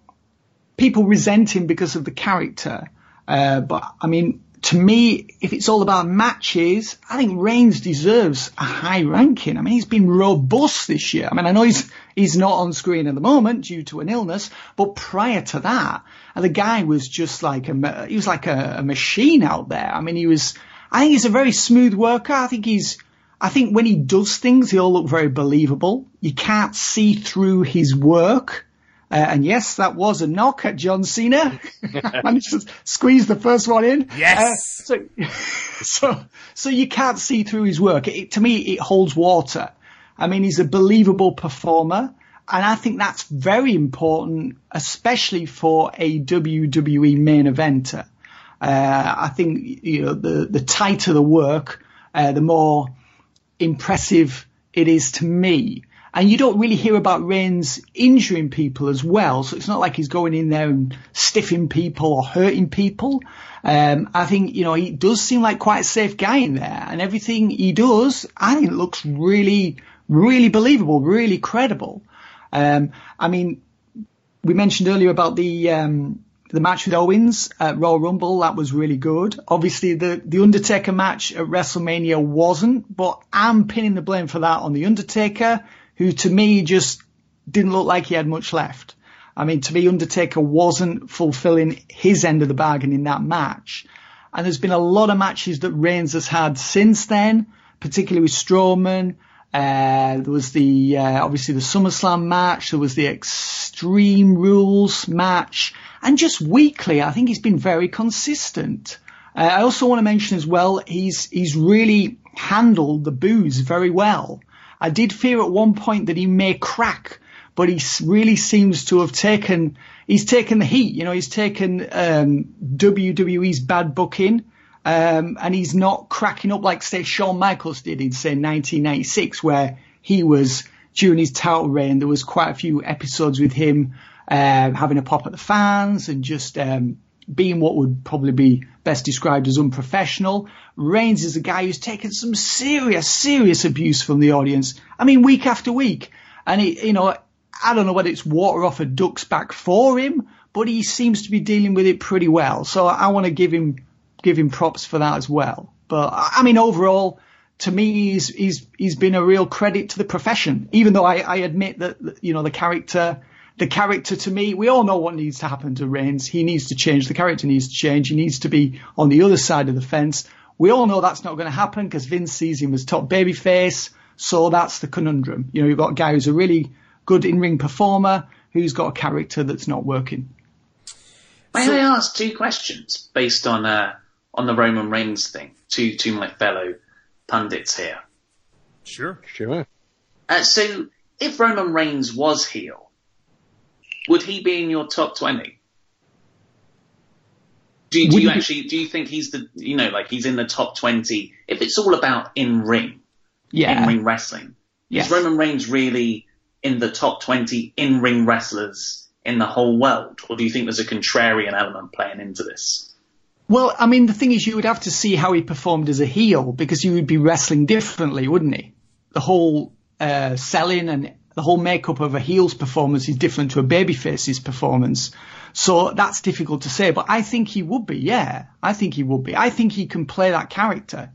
Speaker 6: people resent him because of the character. Uh, but I mean, to me, if it's all about matches, I think Reigns deserves a high ranking. I mean, he's been robust this year. I mean, I know he's he's not on screen at the moment due to an illness, but prior to that, the guy was just like a he was like a, a machine out there. I mean, he was. I think he's a very smooth worker. I think he's I think when he does things, he all look very believable. You can't see through his work. Uh, and yes, that was a knock at John Cena. Managed to squeeze the first one in.
Speaker 4: Yes.
Speaker 6: Uh, so, so, so you can't see through his work. It, to me, it holds water. I mean, he's a believable performer. And I think that's very important, especially for a WWE main eventer. Uh, I think, you know, the, the tighter the work, uh, the more impressive it is to me. And you don't really hear about Reigns injuring people as well. So it's not like he's going in there and stiffing people or hurting people. Um, I think, you know, he does seem like quite a safe guy in there and everything he does, I think looks really, really believable, really credible. Um, I mean, we mentioned earlier about the, um, the match with Owens at Royal Rumble, that was really good. Obviously, the, the Undertaker match at WrestleMania wasn't, but I'm pinning the blame for that on the Undertaker, who to me just didn't look like he had much left. I mean, to me, Undertaker wasn't fulfilling his end of the bargain in that match. And there's been a lot of matches that Reigns has had since then, particularly with Strowman. Uh, there was the, uh, obviously the SummerSlam match. There was the Extreme Rules match. And just weekly, I think he's been very consistent. Uh, I also want to mention as well, he's, he's really handled the boos very well. I did fear at one point that he may crack, but he really seems to have taken, he's taken the heat, you know, he's taken, um, WWE's bad booking, um, and he's not cracking up like say Shawn Michaels did in say 1996 where he was during his title reign, there was quite a few episodes with him uh, having a pop at the fans and just um, being what would probably be best described as unprofessional. Reigns is a guy who's taken some serious, serious abuse from the audience. I mean, week after week. And, you know, I don't know whether it's water off a duck's back for him, but he seems to be dealing with it pretty well. So I want to give him, give him props for that as well. But I mean, overall, to me, he's, he's, he's been a real credit to the profession, even though I, I admit that, you know, the character, the character to me, we all know what needs to happen to Reigns. He needs to change. The character needs to change. He needs to be on the other side of the fence. We all know that's not going to happen because Vince sees him as top babyface. So that's the conundrum. You know, you've got a guy who's a really good in-ring performer who's got a character that's not working.
Speaker 5: May so, I ask two questions based on uh, on the Roman Reigns thing to to my fellow pundits here?
Speaker 4: Sure,
Speaker 7: sure.
Speaker 5: Uh, so, if Roman Reigns was heel, would he be in your top 20? Do, do you actually, do you think he's the, you know, like he's in the top 20? If it's all about in ring,
Speaker 6: Yeah.
Speaker 5: in ring wrestling.
Speaker 6: Yes.
Speaker 5: Is Roman Reigns really in the top 20 in ring wrestlers in the whole world? Or do you think there's a contrarian element playing into this?
Speaker 6: Well, I mean, the thing is, you would have to see how he performed as a heel because he would be wrestling differently, wouldn't he? The whole uh, selling and the whole makeup of a heel's performance is different to a babyface's performance. So that's difficult to say, but I think he would be. Yeah, I think he would be. I think he can play that character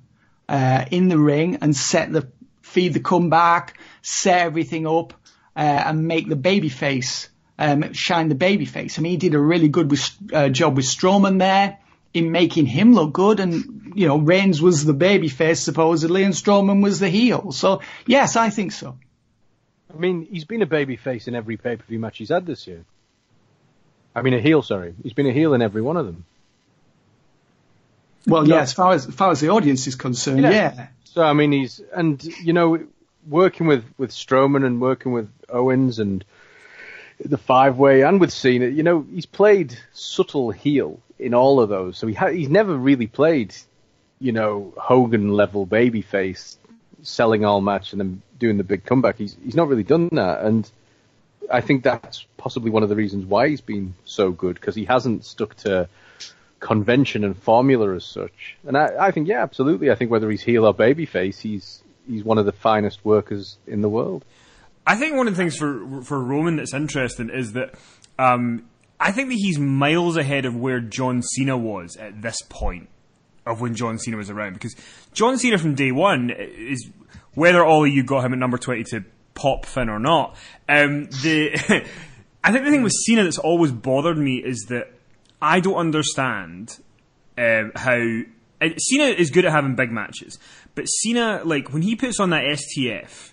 Speaker 6: uh, in the ring and set the feed the comeback, set everything up, uh, and make the babyface um, shine the babyface. I mean, he did a really good with, uh, job with Strowman there in making him look good, and you know, Reigns was the babyface supposedly, and Strowman was the heel. So yes, I think so.
Speaker 7: I mean, he's been a babyface in every pay per view match he's had this year. I mean, a heel. Sorry, he's been a heel in every one of them.
Speaker 6: Well, yeah, as far as, as far as the audience is concerned, yeah. yeah.
Speaker 7: So I mean, he's and you know, working with with Strowman and working with Owens and the five way and with Cena, you know, he's played subtle heel in all of those. So he ha- he's never really played, you know, Hogan level babyface selling all match and then doing the big comeback. He's he's not really done that, and I think that's possibly one of the reasons why he's been so good because he hasn't stuck to convention and formula as such. And I, I think, yeah, absolutely. I think whether he's heel or babyface, he's he's one of the finest workers in the world.
Speaker 4: I think one of the things for for Roman that's interesting is that um, I think that he's miles ahead of where John Cena was at this point of when John Cena was around because John Cena from day one is whether all of you got him at number twenty to pop Finn or not. Um, the I think the thing with Cena that's always bothered me is that I don't understand um, how Cena is good at having big matches, but Cena like when he puts on that STF,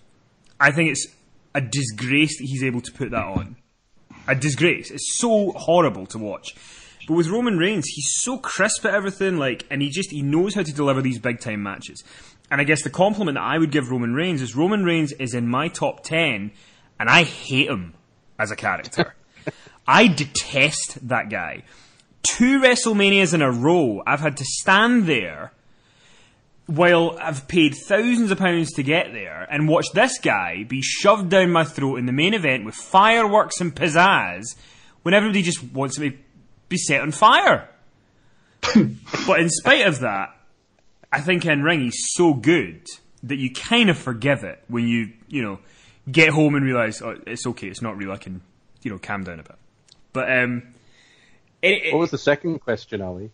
Speaker 4: I think it's a disgrace that he's able to put that on. A disgrace. It's so horrible to watch. But with Roman Reigns, he's so crisp at everything, like, and he just he knows how to deliver these big time matches. And I guess the compliment that I would give Roman Reigns is Roman Reigns is in my top ten, and I hate him as a character. I detest that guy. Two WrestleManias in a row, I've had to stand there while I've paid thousands of pounds to get there and watch this guy be shoved down my throat in the main event with fireworks and pizzazz when everybody just wants to be set on fire. but in spite of that, I think in ring he's so good that you kind of forgive it when you, you know, get home and realise, oh, it's okay, it's not real, I can, you know, calm down a bit. But, um,
Speaker 7: it, it, what was the second question, Ali?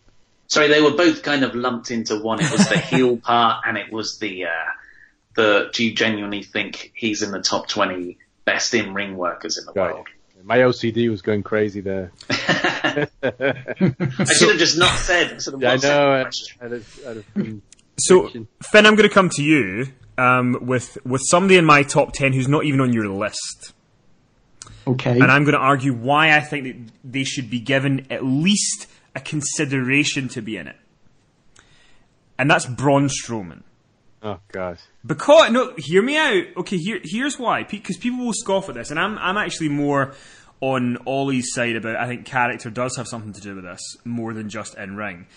Speaker 5: Sorry, they were both kind of lumped into one. It was the heel part, and it was the uh, the. Do you genuinely think he's in the top twenty best in ring workers in the right. world?
Speaker 7: My OCD was going crazy there.
Speaker 5: I should have just not said. Sort of
Speaker 7: yeah, I know. I'd, I'd I'd
Speaker 4: so, Finn, I'm going to come to you um, with with somebody in my top ten who's not even on your list.
Speaker 6: Okay.
Speaker 4: And I'm going to argue why I think that they should be given at least a consideration to be in it. And that's Braun Strowman.
Speaker 7: Oh god.
Speaker 4: Because no, hear me out. Okay, here here's why. Because people will scoff at this, and I'm I'm actually more on Ollie's side about. I think character does have something to do with this more than just in ring.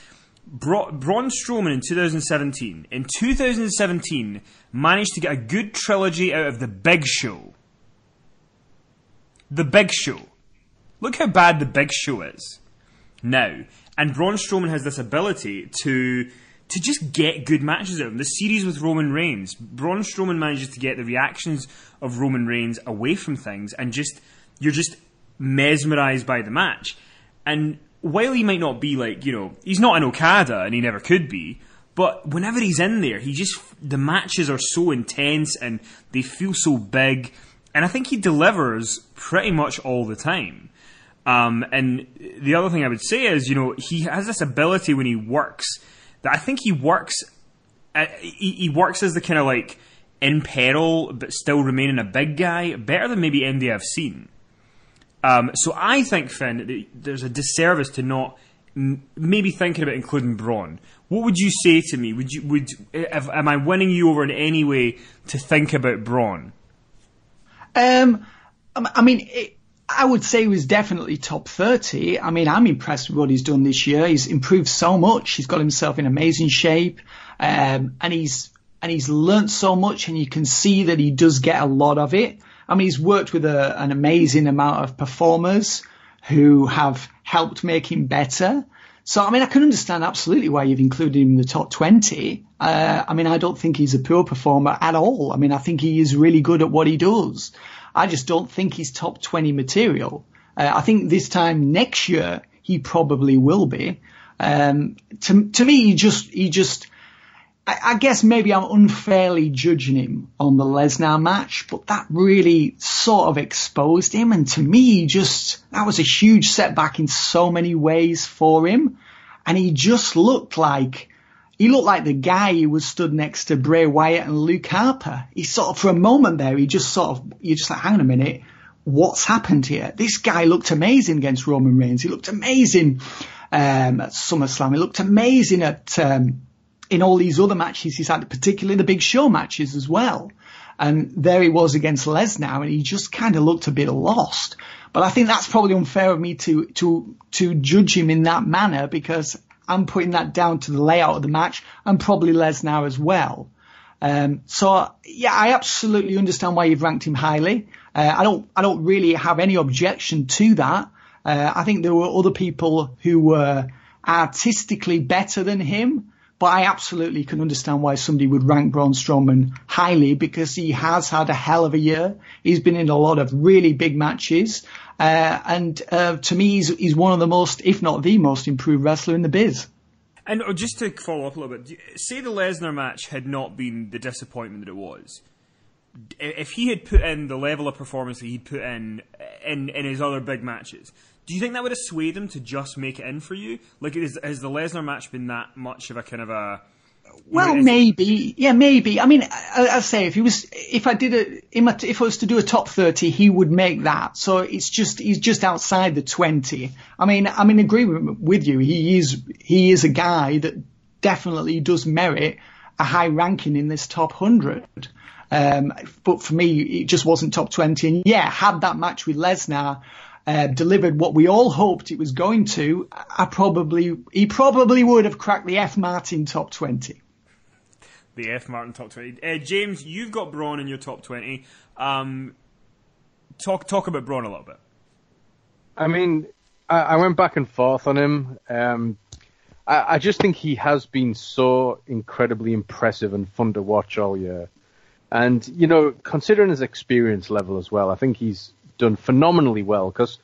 Speaker 4: Bra- Braun Strowman in 2017, in 2017, managed to get a good trilogy out of the Big Show. The Big Show. Look how bad the Big Show is now. And Braun Strowman has this ability to to just get good matches out of him. The series with Roman Reigns, Braun Strowman manages to get the reactions of Roman Reigns away from things, and just you're just mesmerized by the match. And while he might not be like you know, he's not an Okada, and he never could be. But whenever he's in there, he just the matches are so intense and they feel so big, and I think he delivers pretty much all the time. Um, and the other thing I would say is, you know, he has this ability when he works that I think he works. Uh, he, he, works as the kind of like in peril but still remaining a big guy better than maybe any I've seen. Um, so I think Finn, there's a disservice to not m- maybe thinking about including Braun. What would you say to me? Would you would if, am I winning you over in any way to think about Braun?
Speaker 6: Um, I mean. It- I would say he was definitely top 30. I mean, I'm impressed with what he's done this year. He's improved so much. He's got himself in amazing shape. Um, and he's and he's learnt so much and you can see that he does get a lot of it. I mean, he's worked with a, an amazing amount of performers who have helped make him better. So, I mean, I can understand absolutely why you've included him in the top 20. Uh, I mean, I don't think he's a poor performer at all. I mean, I think he is really good at what he does. I just don't think he's top 20 material. Uh, I think this time next year, he probably will be. Um, to, to me, he just, he just, I, I, guess maybe I'm unfairly judging him on the Lesnar match, but that really sort of exposed him. And to me, just, that was a huge setback in so many ways for him. And he just looked like, he looked like the guy who was stood next to Bray Wyatt and Luke Harper. He sort of, for a moment there, he just sort of, you're just like, hang on a minute, what's happened here? This guy looked amazing against Roman Reigns. He looked amazing um, at SummerSlam. He looked amazing at um, in all these other matches he's had, particularly the Big Show matches as well. And there he was against Lesnar, and he just kind of looked a bit lost. But I think that's probably unfair of me to to to judge him in that manner because I'm putting that down to the layout of the match and probably Lesnar as well. Um, so yeah, I absolutely understand why you've ranked him highly. Uh, I don't I don't really have any objection to that. Uh, I think there were other people who were artistically better than him, but I absolutely can understand why somebody would rank Braun Strowman highly because he has had a hell of a year. He's been in a lot of really big matches. Uh, and uh, to me, he's, he's one of the most, if not the most improved wrestler in the biz.
Speaker 4: And uh, just to follow up a little bit, say the Lesnar match had not been the disappointment that it was. If he had put in the level of performance that he'd put in in, in his other big matches, do you think that would have swayed him to just make it in for you? Like, is, has the Lesnar match been that much of a kind of a
Speaker 6: well, maybe, yeah, maybe. I mean, I, I say if he was, if I did a, if I was to do a top thirty, he would make that. So it's just he's just outside the twenty. I mean, I'm in agreement with you. He is he is a guy that definitely does merit a high ranking in this top hundred. Um, but for me, it just wasn't top twenty. And yeah, had that match with Lesnar uh, delivered what we all hoped it was going to, I probably he probably would have cracked the F Martin top twenty.
Speaker 4: The F Martin top twenty. Uh, James, you've got Braun in your top twenty. Um, talk talk about Braun a little bit.
Speaker 7: I mean, I, I went back and forth on him. Um, I, I just think he has been so incredibly impressive and fun to watch all year. And, you know, considering his experience level as well, I think he's done phenomenally well because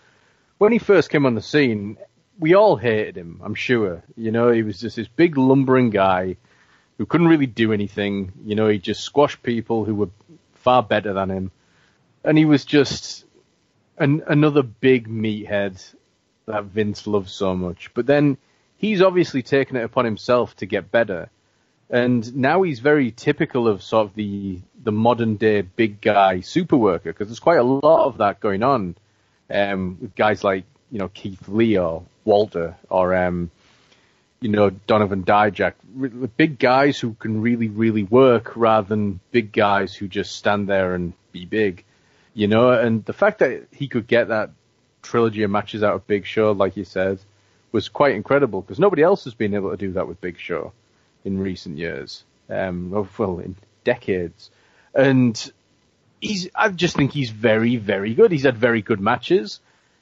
Speaker 7: when he first came on the scene, we all hated him. I'm sure. You know, he was just this big lumbering guy who couldn't really do anything. You know, he just squashed people who were far better than him, and he was just an, another big meathead that Vince loves so much. But then he's obviously taken it upon himself to get better. And now he's very typical of sort of the the modern day big guy super worker because there's quite a lot of that going on um, with guys like you know Keith Lee or Walter or um, you know Donovan Dijak, big guys who can really really work rather than big guys who just stand there and be big, you know. And the fact that he could get that trilogy of matches out of Big Show, like you said, was quite incredible because nobody else has been able to do that with Big Show in recent years, um, well, in decades. And he's, I just think he's very, very good. He's had very good matches.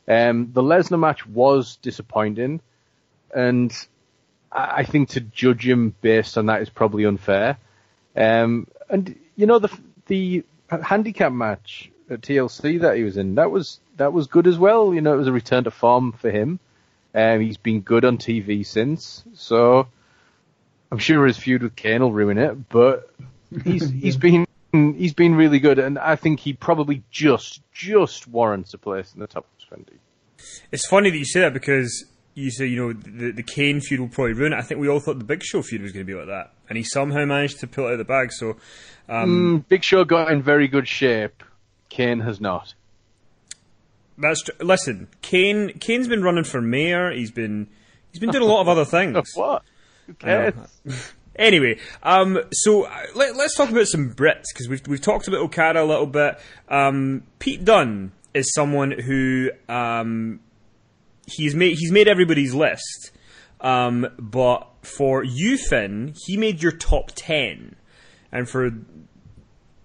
Speaker 7: Um, the Lesnar match was disappointing, and I, I think to judge him based on that is probably unfair. Um, and you know the the handicap match at TLC that he was in that was that was good as well. You know it was a return to form for him. Um, he's been good on TV since, so I'm sure his feud with Kane will ruin it, but he's he's been he's been really good, and I think he probably just just warrants a place in the top twenty.
Speaker 4: It's funny that you say that because you say you know the the Kane feud will probably ruin it. I think we all thought the Big Show feud was going to be like that, and he somehow managed to pull it out of the bag. So, um,
Speaker 7: mm, Big Show got in very good shape. Kane has not.
Speaker 4: That's tr- listen. Kane Kane's been running for mayor. He's been he's been doing a lot of other things.
Speaker 7: what? Who cares?
Speaker 4: Anyway, um, so uh, let, us talk about some Brits because we've we've talked about Okada a little bit. Um, Pete Dunne is someone who um, he's made he's made everybody's list, um, but for you, Finn, he made your top ten. and for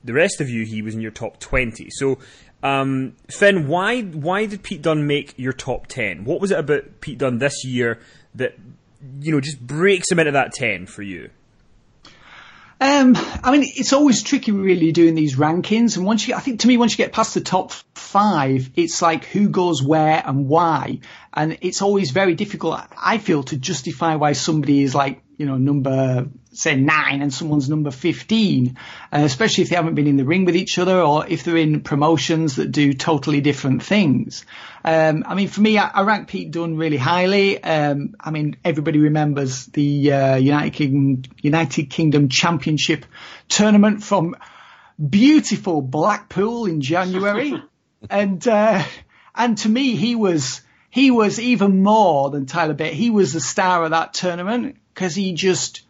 Speaker 4: the rest of you, he was in your top 20. So, um, Finn, why why did Pete Dunne make your top 10? What was it about Pete Dunne this year that you know just breaks him into that 10 for you?
Speaker 6: Um, I mean, it's always tricky really doing these rankings. And once you, I think to me, once you get past the top five, it's like who goes where and why. And it's always very difficult, I feel, to justify why somebody is like, you know, number, say nine and someone's number 15, uh, especially if they haven't been in the ring with each other or if they're in promotions that do totally different things. Um, I mean, for me, I, I rank Pete Dunne really highly. Um, I mean, everybody remembers the, uh, United Kingdom, United Kingdom Championship tournament from beautiful Blackpool in January. and, uh, and to me, he was, he was even more than Tyler Bate. He was the star of that tournament because he just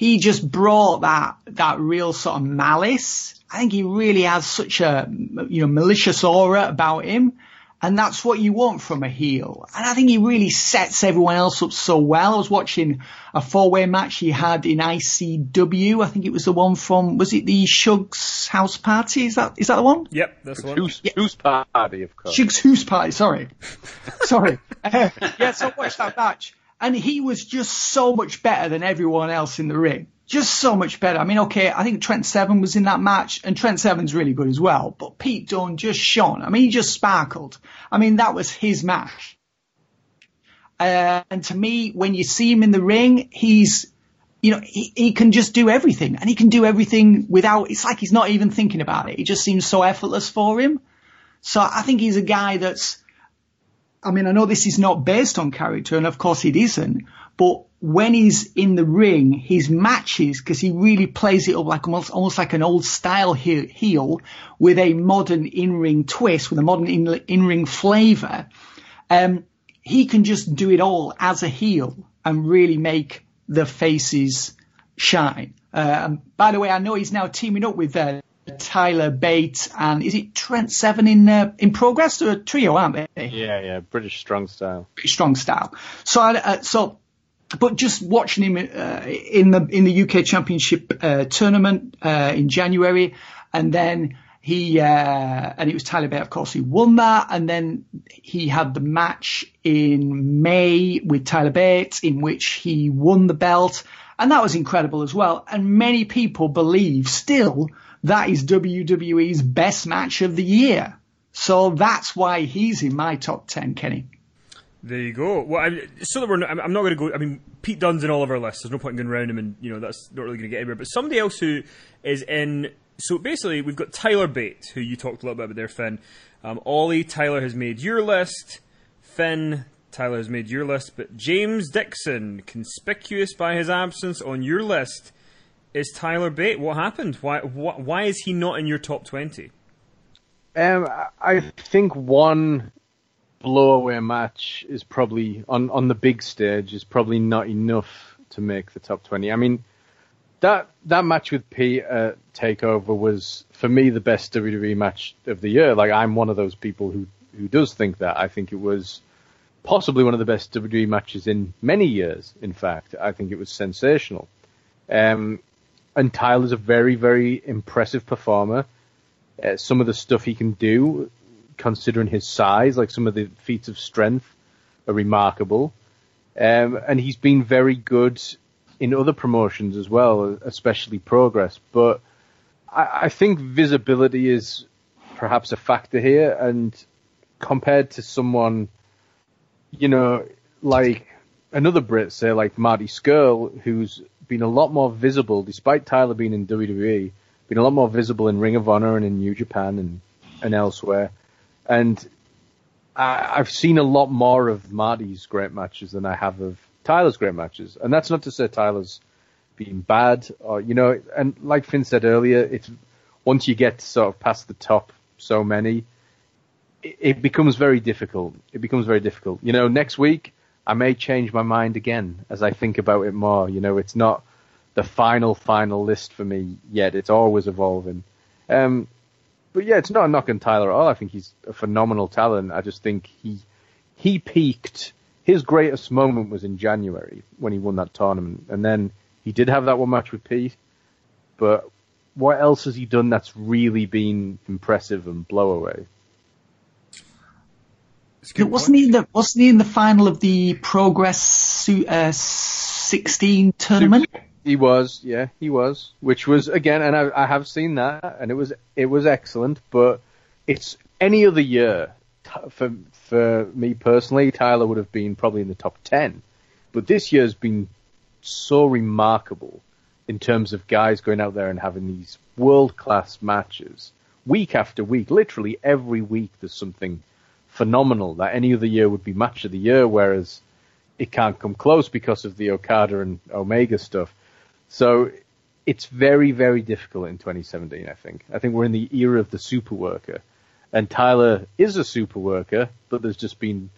Speaker 6: he just brought that that real sort of malice. I think he really has such a you know malicious aura about him, and that's what you want from a heel. And I think he really sets everyone else up so well. I was watching a four way match he had in ICW. I think it was the one from was it the Shugs House Party? Is that is that the one?
Speaker 4: Yep, that's the one.
Speaker 7: Who's, who's party, of course.
Speaker 6: Shugs Hoose Party. Sorry, sorry. Uh, yeah, so I watched that match and he was just so much better than everyone else in the ring. Just so much better. I mean, okay, I think Trent Seven was in that match, and Trent Seven's really good as well. But Pete Dunne just shone. I mean, he just sparkled. I mean, that was his match. Uh, and to me, when you see him in the ring, he's, you know, he, he can just do everything, and he can do everything without. It's like he's not even thinking about it. It just seems so effortless for him. So I think he's a guy that's I mean, I know this is not based on character, and of course it isn't, but when he's in the ring, his matches, because he really plays it up like almost, almost like an old style heel with a modern in-ring twist, with a modern in, ring flavour, um, he can just do it all as a heel and really make the faces shine. Uh, by the way, I know he's now teaming up with uh, Tyler Bates, and is it Trent Seven in uh, in progress? They're a trio, aren't they?
Speaker 7: Yeah, yeah, British strong style.
Speaker 6: British strong style. So, uh, so, but just watching him uh, in the in the UK Championship uh, tournament uh, in January, and then he uh, and it was Tyler Bates, of course, who won that, and then he had the match in May with Tyler Bates, in which he won the belt, and that was incredible as well. And many people believe still that is WWE's best match of the year. So that's why he's in my top 10, Kenny.
Speaker 4: There you go. Well, I, so that we're not, I'm not going to go. I mean, Pete Dunne's in all of our lists. There's no point in going around him, and you know that's not really going to get anywhere. But somebody else who is in. So basically, we've got Tyler Bate, who you talked a little bit about there, Finn. Um, Ollie, Tyler has made your list. Finn, Tyler has made your list. But James Dixon, conspicuous by his absence on your list, is Tyler Bate. What happened? Why, why, why is he not in your top 20?
Speaker 7: Um, I think one blowaway match is probably on on the big stage is probably not enough to make the top 20. I mean, that that match with Pete at Takeover was for me the best WWE match of the year. Like I'm one of those people who who does think that. I think it was possibly one of the best WWE matches in many years. In fact, I think it was sensational. Um, and Tyler's a very, very impressive performer. Uh, some of the stuff he can do, considering his size, like some of the feats of strength, are remarkable. Um, and he's been very good in other promotions as well, especially Progress. But I, I think visibility is perhaps a factor here, and compared to someone, you know, like another Brit, say like Marty Scurll, who's been a lot more visible, despite Tyler being in WWE, been a lot more visible in Ring of Honor and in New Japan and, and elsewhere. And I, I've seen a lot more of Marty's great matches than I have of Tyler's great matches. And that's not to say Tyler's been bad or, you know, and like Finn said earlier, it's once you get sort of past the top so many, it, it becomes very difficult. It becomes very difficult. You know, next week, I may change my mind again as I think about it more. You know, it's not the final, final list for me yet. It's always evolving. Um, but yeah, it's not a knock on Tyler at all. I think he's a phenomenal talent. I just think he he peaked. His greatest moment was in January when he won that tournament, and then he did have that one match with Pete. But what else has he done that's really been impressive and blow away?
Speaker 6: Wasn't he in the wasn't he in the final of the Progress uh, 16 tournament?
Speaker 7: He was, yeah, he was. Which was again, and I, I have seen that, and it was it was excellent. But it's any other year for for me personally, Tyler would have been probably in the top ten. But this year's been so remarkable in terms of guys going out there and having these world class matches week after week. Literally every week, there's something phenomenal that any other year would be match of the year, whereas it can't come close because of the Okada and Omega stuff. So it's very, very difficult in 2017, I think. I think we're in the era of the super worker. And Tyler is a super worker, but there's just been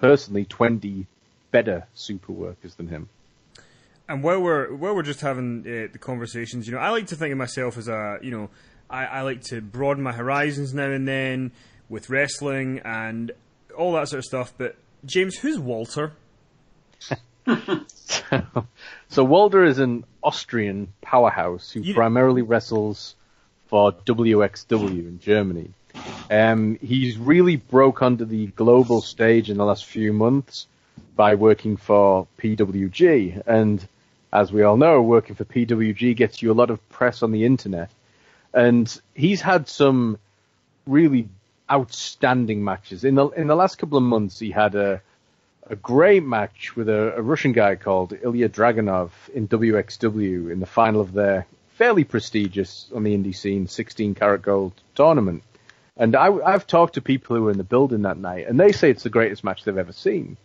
Speaker 7: personally 20 better super workers than him.
Speaker 4: And while we're while we're just having uh, the conversations, you know, I like to think of myself as a, you know, I, I like to broaden my horizons now and then with wrestling and all that sort of stuff. But James, who's Walter?
Speaker 7: so Walter is an Austrian powerhouse who you primarily wrestles for WXW in Germany. Um, he's really broke onto the global stage in the last few months by working for PWG. And as we all know, working for PWG gets you a lot of press on the internet. And he's had some really outstanding matches. In the in the last couple of months, he had a a great match with a, a Russian guy called Ilya Dragunov in WXW in the final of their fairly prestigious on the indie scene 16 Carat gold tournament. And I, have talked to people who were in the building that night, and they say it's the greatest match they've ever seen.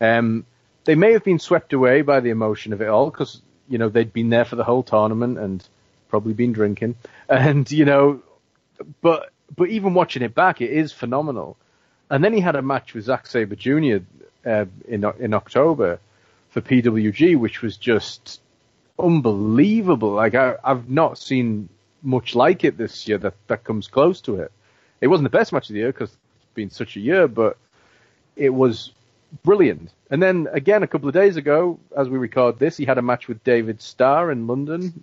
Speaker 7: Um, they may have been swept away by the emotion of it all because you know they'd been there for the whole tournament and probably been drinking, and you know, but but even watching it back, it is phenomenal. And then he had a match with Zack Sabre Jr. Uh, in in October for PWG, which was just unbelievable. Like I, I've not seen much like it this year that that comes close to it. It wasn't the best match of the year because it's been such a year, but it was brilliant. And then again, a couple of days ago, as we record this, he had a match with David Starr in London,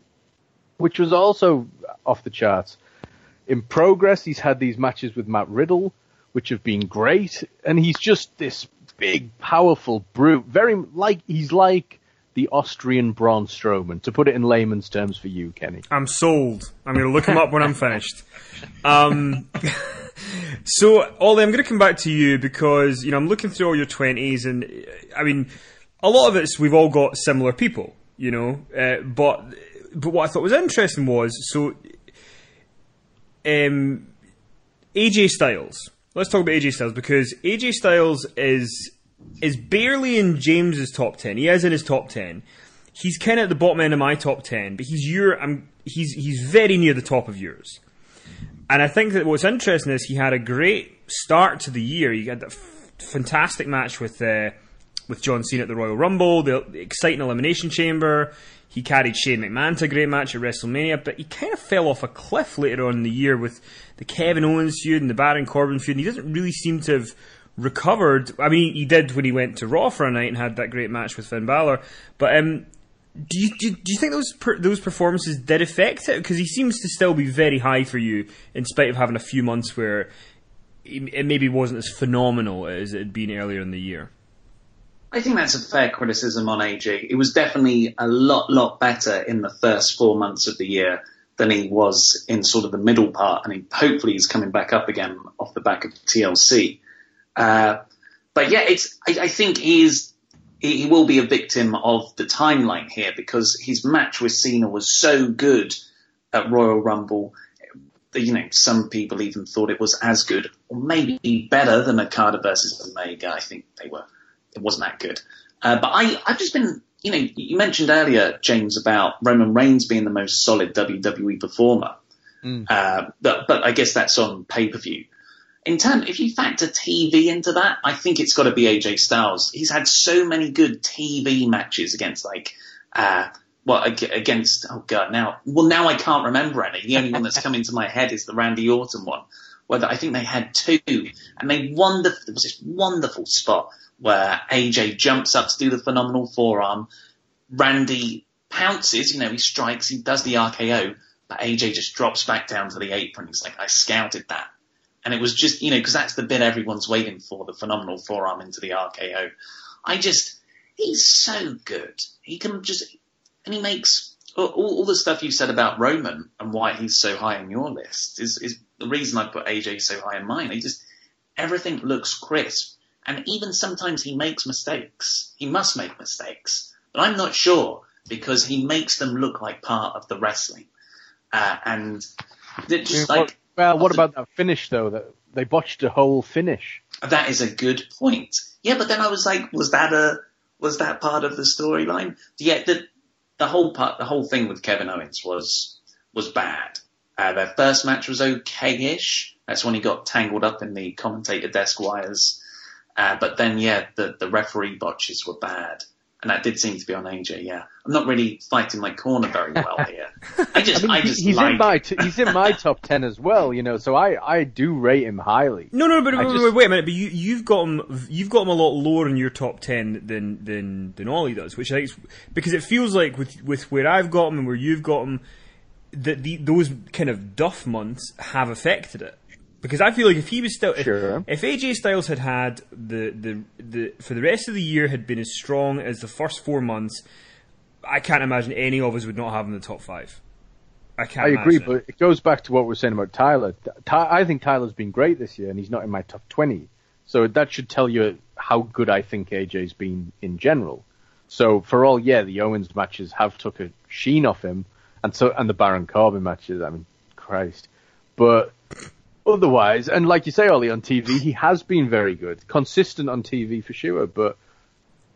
Speaker 7: which was also off the charts. In progress, he's had these matches with Matt Riddle, which have been great, and he's just this big, powerful brute. Very like he's like the Austrian Braun Strowman, to put it in layman's terms for you, Kenny.
Speaker 4: I'm sold. I'm going to look him up when I'm finished. Um, so, Ollie, I'm going to come back to you because, you know, I'm looking through all your 20s, and I mean, a lot of it's we've all got similar people, you know, uh, but but what I thought was interesting was so um, AJ Styles. Let's talk about AJ Styles because AJ Styles is is barely in James's top ten. He is in his top ten. He's kind of at the bottom end of my top ten, but he's your. I'm, he's he's very near the top of yours. And I think that what's interesting is he had a great start to the year. He had that f- fantastic match with uh, with John Cena at the Royal Rumble, the, the exciting Elimination Chamber. He carried Shane McMahon to a great match at WrestleMania, but he kind of fell off a cliff later on in the year with the Kevin Owens feud and the Baron Corbin feud. And he doesn't really seem to have recovered. I mean, he did when he went to Raw for a night and had that great match with Finn Balor. But um, do you do, do, you think those per, those performances did affect it? Because he seems to still be very high for you, in spite of having a few months where it maybe wasn't as phenomenal as it had been earlier in the year.
Speaker 5: I think that's a fair criticism on AJ. It was definitely a lot, lot better in the first four months of the year than he was in sort of the middle part, and he, hopefully he's coming back up again off the back of TLC. Uh, but yeah, it's. I, I think he is. He, he will be a victim of the timeline here because his match with Cena was so good at Royal Rumble. You know, some people even thought it was as good, or maybe better than a Okada versus Omega. I think they were it wasn't that good. Uh, but I, I've just been, you know, you mentioned earlier, James, about Roman Reigns being the most solid WWE performer. Mm. Uh, but, but I guess that's on pay per view. In terms, if you factor TV into that, I think it's got to be AJ Styles. He's had so many good TV matches against like, uh, well, against, oh god, now, well, now I can't remember any. The only one that's come into my head is the Randy Orton one, where I think they had two, and they wonderful, there was this wonderful spot where AJ jumps up to do the phenomenal forearm. Randy pounces, you know, he strikes, he does the RKO, but AJ just drops back down to the apron. He's like, I scouted that. And it was just, you know, because that's the bit everyone's waiting for, the phenomenal forearm into the RKO. I just, he's so good. He can just, and he makes all, all the stuff you said about Roman and why he's so high on your list is, is the reason I put AJ so high in mine. He just, everything looks crisp. And even sometimes he makes mistakes. He must make mistakes. But I'm not sure because he makes them look like part of the wrestling. Uh, and just like.
Speaker 7: Well, what about that finish though? That they botched a whole finish.
Speaker 5: That is a good point. Yeah, but then I was like, was that a was that part of the storyline? Yeah, the the whole part, the whole thing with Kevin Owens was was bad. Uh, their first match was okay-ish. That's when he got tangled up in the commentator desk wires. Uh, but then, yeah, the the referee botches were bad and that did seem to be on AJ. Yeah, I'm not really fighting my corner very well here. I just, I, mean, I just
Speaker 7: he's
Speaker 5: like...
Speaker 7: in my t- he's in my top ten as well. You know, so I I do rate him highly.
Speaker 4: No, no, but wait,
Speaker 7: just-
Speaker 4: wait, wait a minute. But you you've got him you've got him a lot lower in your top ten than than than Ollie does, which I think is, because it feels like with with where I've got him and where you've got him, that the, those kind of duff months have affected it. Because I feel like if he was still, if,
Speaker 7: Sure.
Speaker 4: if AJ Styles had had the, the the for the rest of the year had been as strong as the first four months, I can't imagine any of us would not have him in the top five. I can't.
Speaker 7: I agree,
Speaker 4: it.
Speaker 7: but it goes back to what we're saying about Tyler. Ty- I think Tyler's been great this year, and he's not in my top twenty. So that should tell you how good I think AJ's been in general. So for all, yeah, the Owens matches have took a sheen off him, and so and the Baron Corbin matches. I mean, Christ, but otherwise, and like you say, Ollie, on TV, he has been very good, consistent on TV for sure, but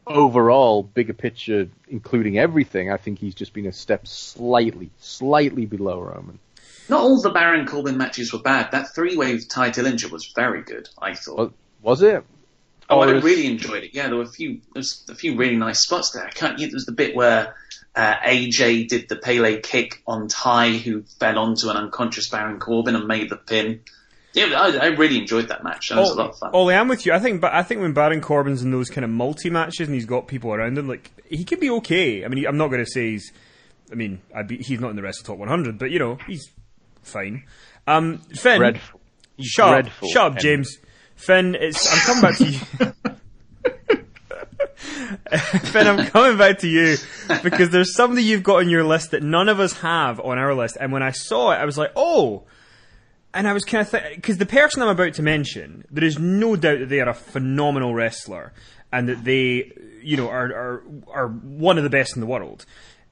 Speaker 7: overall, bigger picture, including everything, I think he's just been a step slightly, slightly below Roman.
Speaker 5: Not all the Baron Corbin matches were bad. That three-way with Tye Dillinger was very good. I thought.
Speaker 7: Was, it?
Speaker 5: Oh, I
Speaker 7: was-
Speaker 5: really enjoyed it. Yeah, there were a few, there was a few really nice spots there. I can't. There was the bit where uh, AJ did the Pele kick on Tye, who fell onto an unconscious Baron Corbin and made the pin. Yeah, I, I really enjoyed that match. That was a lot of fun.
Speaker 4: Ollie, I'm with you. I think, but I think when Baron Corbin's in those kind of multi matches and he's got people around him, like he could be okay. I mean, he, I'm not going to say he's. I mean, I'd be, he's not in the rest of the top 100, but you know, he's fine. Um, Finn,
Speaker 7: Dreadful.
Speaker 4: shut up, shut up,
Speaker 7: Finn.
Speaker 4: James. Finn, it's, I'm coming back to you. Finn, I'm coming back to you because there's somebody you've got on your list that none of us have on our list. And when I saw it, I was like, oh, and I was kind of because the person I'm about to mention, there is no doubt that they are a phenomenal wrestler and that they, you know, are are are one of the best in the world.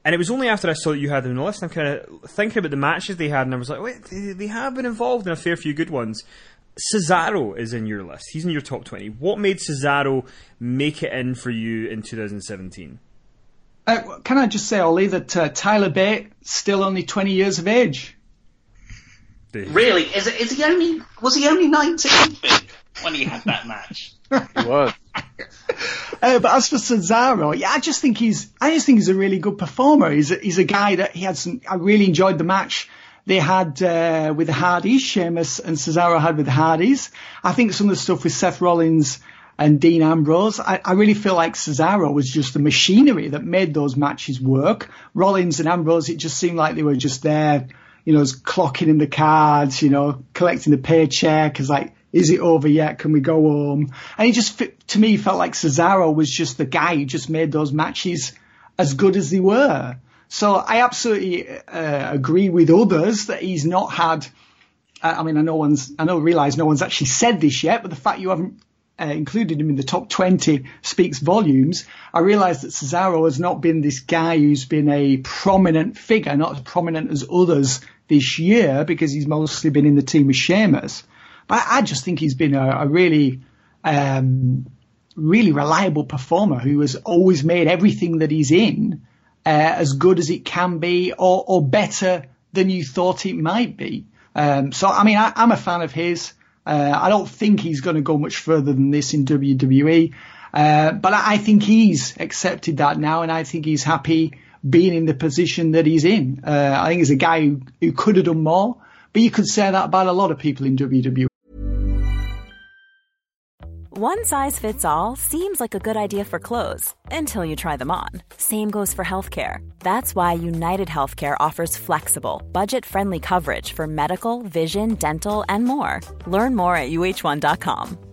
Speaker 4: And it was only after I saw that you had them on the list, I'm kind of thinking about the matches they had, and I was like, wait, they, they have been involved in a fair few good ones. Cesaro is in your list. He's in your top 20. What made Cesaro make it in for you in 2017?
Speaker 6: Uh, can I just say, Ollie, that uh, Tyler Bate still only 20 years of age?
Speaker 5: Really? Is it? Is he only? Was he only 19 when he had that match?
Speaker 7: He was.
Speaker 6: Uh, but as for Cesaro, yeah, I just think he's, I just think he's a really good performer. He's a, he's a guy that he had some, I really enjoyed the match they had uh, with the Hardys, Sheamus and Cesaro had with the Hardys. I think some of the stuff with Seth Rollins and Dean Ambrose, I, I really feel like Cesaro was just the machinery that made those matches work. Rollins and Ambrose, it just seemed like they were just there, you know, as clocking in the cards, you know, collecting the paycheck, as like, is it over yet? Can we go home? And he just, to me, felt like Cesaro was just the guy who just made those matches as good as they were. So I absolutely uh, agree with others that he's not had. Uh, I mean, I know one's, I know, realize no one's actually said this yet, but the fact you haven't uh, included him in the top 20 speaks volumes. I realize that Cesaro has not been this guy who's been a prominent figure, not as prominent as others this year, because he's mostly been in the team with Sheamus. But I, just think he's been a, a really, um, really reliable performer who has always made everything that he's in uh, as good as it can be or, or better than you thought it might be. Um, so, I mean, I, I'm a fan of his. Uh, I don't think he's going to go much further than this in WWE. Uh, but I, I think he's accepted that now and I think he's happy being in the position that he's in. Uh, I think he's a guy who, who could have done more, but you could say that about a lot of people in WWE.
Speaker 8: One size fits all seems like a good idea for clothes until you try them on. Same goes for healthcare. That's why United Healthcare offers flexible, budget friendly coverage for medical, vision, dental, and more. Learn more at uhone.com.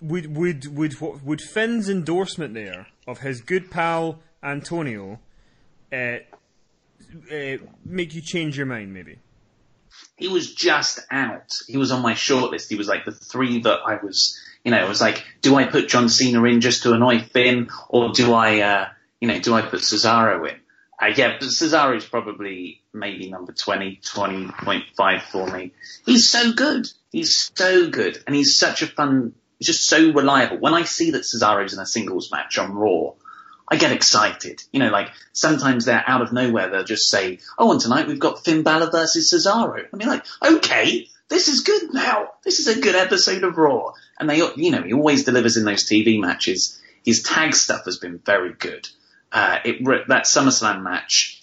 Speaker 4: would would would what, would Finn's endorsement there of his good pal Antonio uh, uh, make you change your mind? Maybe
Speaker 5: he was just out. He was on my shortlist. He was like the three that I was, you know, it was like, do I put John Cena in just to annoy Finn, or do I, uh, you know, do I put Cesaro in? Uh, yeah, but Cesaro's probably maybe number 20, 20.5 for me. He's so good. He's so good. And he's such a fun, he's just so reliable. When I see that Cesaro's in a singles match on Raw, I get excited. You know, like sometimes they're out of nowhere. They'll just say, "Oh, and tonight we've got Finn Balor versus Cesaro." I mean, like, okay, this is good now. This is a good episode of Raw. And they, you know, he always delivers in those TV matches. His tag stuff has been very good. Uh, it that SummerSlam match,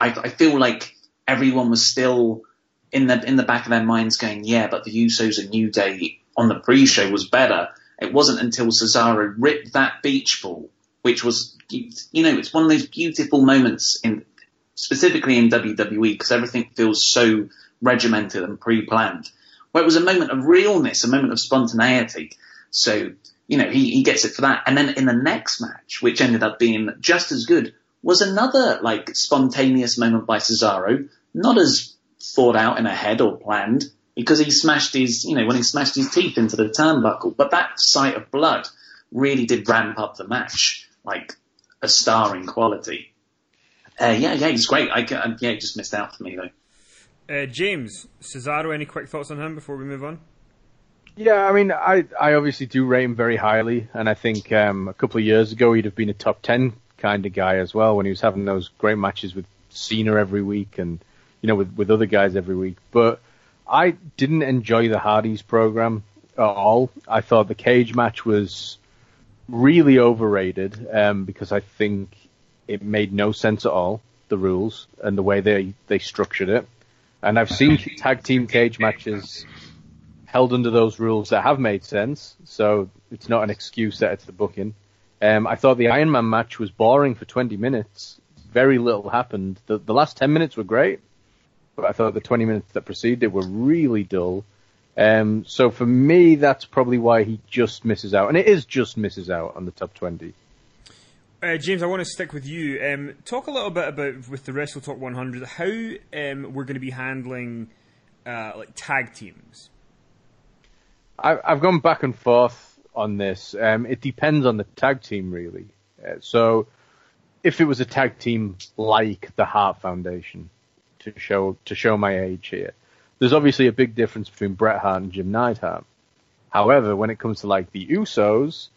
Speaker 5: I, I feel like everyone was still in the in the back of their minds going, "Yeah, but the Usos and New Day on the pre-show was better." It wasn't until Cesaro ripped that beach ball which was, you know, it's one of those beautiful moments in, specifically in WWE because everything feels so regimented and pre-planned. Where it was a moment of realness, a moment of spontaneity. So, you know, he, he gets it for that. And then in the next match, which ended up being just as good, was another like spontaneous moment by Cesaro, not as thought out in a head or planned, because he smashed his, you know, when he smashed his teeth into the turnbuckle. But that sight of blood really did ramp up the match like a starring quality. Uh, yeah, yeah, he's great. I, I, yeah, he just missed out for me though.
Speaker 4: Uh, James Cesaro, any quick thoughts on him before we move on?
Speaker 7: Yeah, I mean, I I obviously do rate him very highly, and I think um, a couple of years ago he'd have been a top ten kind of guy as well when he was having those great matches with Cena every week and you know with with other guys every week. But I didn't enjoy the Hardys program at all. I thought the cage match was really overrated um, because I think it made no sense at all the rules and the way they they structured it. And I've seen tag team cage matches held under those rules that have made sense, so it's not an excuse that it's the booking. Um, I thought the Iron Man match was boring for 20 minutes. Very little happened. The, the last 10 minutes were great, but I thought the 20 minutes that preceded it were really dull. Um, so for me, that's probably why he just misses out, and it is just misses out on the top twenty.
Speaker 4: Uh, James, I want to stick with you. Um, talk a little bit about with the Wrestle Talk 100 how um, we're going to be handling uh, like tag teams.
Speaker 7: I, have gone back and forth on this. Um, it depends on the tag team, really. Uh, so, if it was a tag team like the Hart Foundation, to show to show my age here, there's obviously a big difference between Bret Hart and Jim Neidhart. However, when it comes to like the Usos,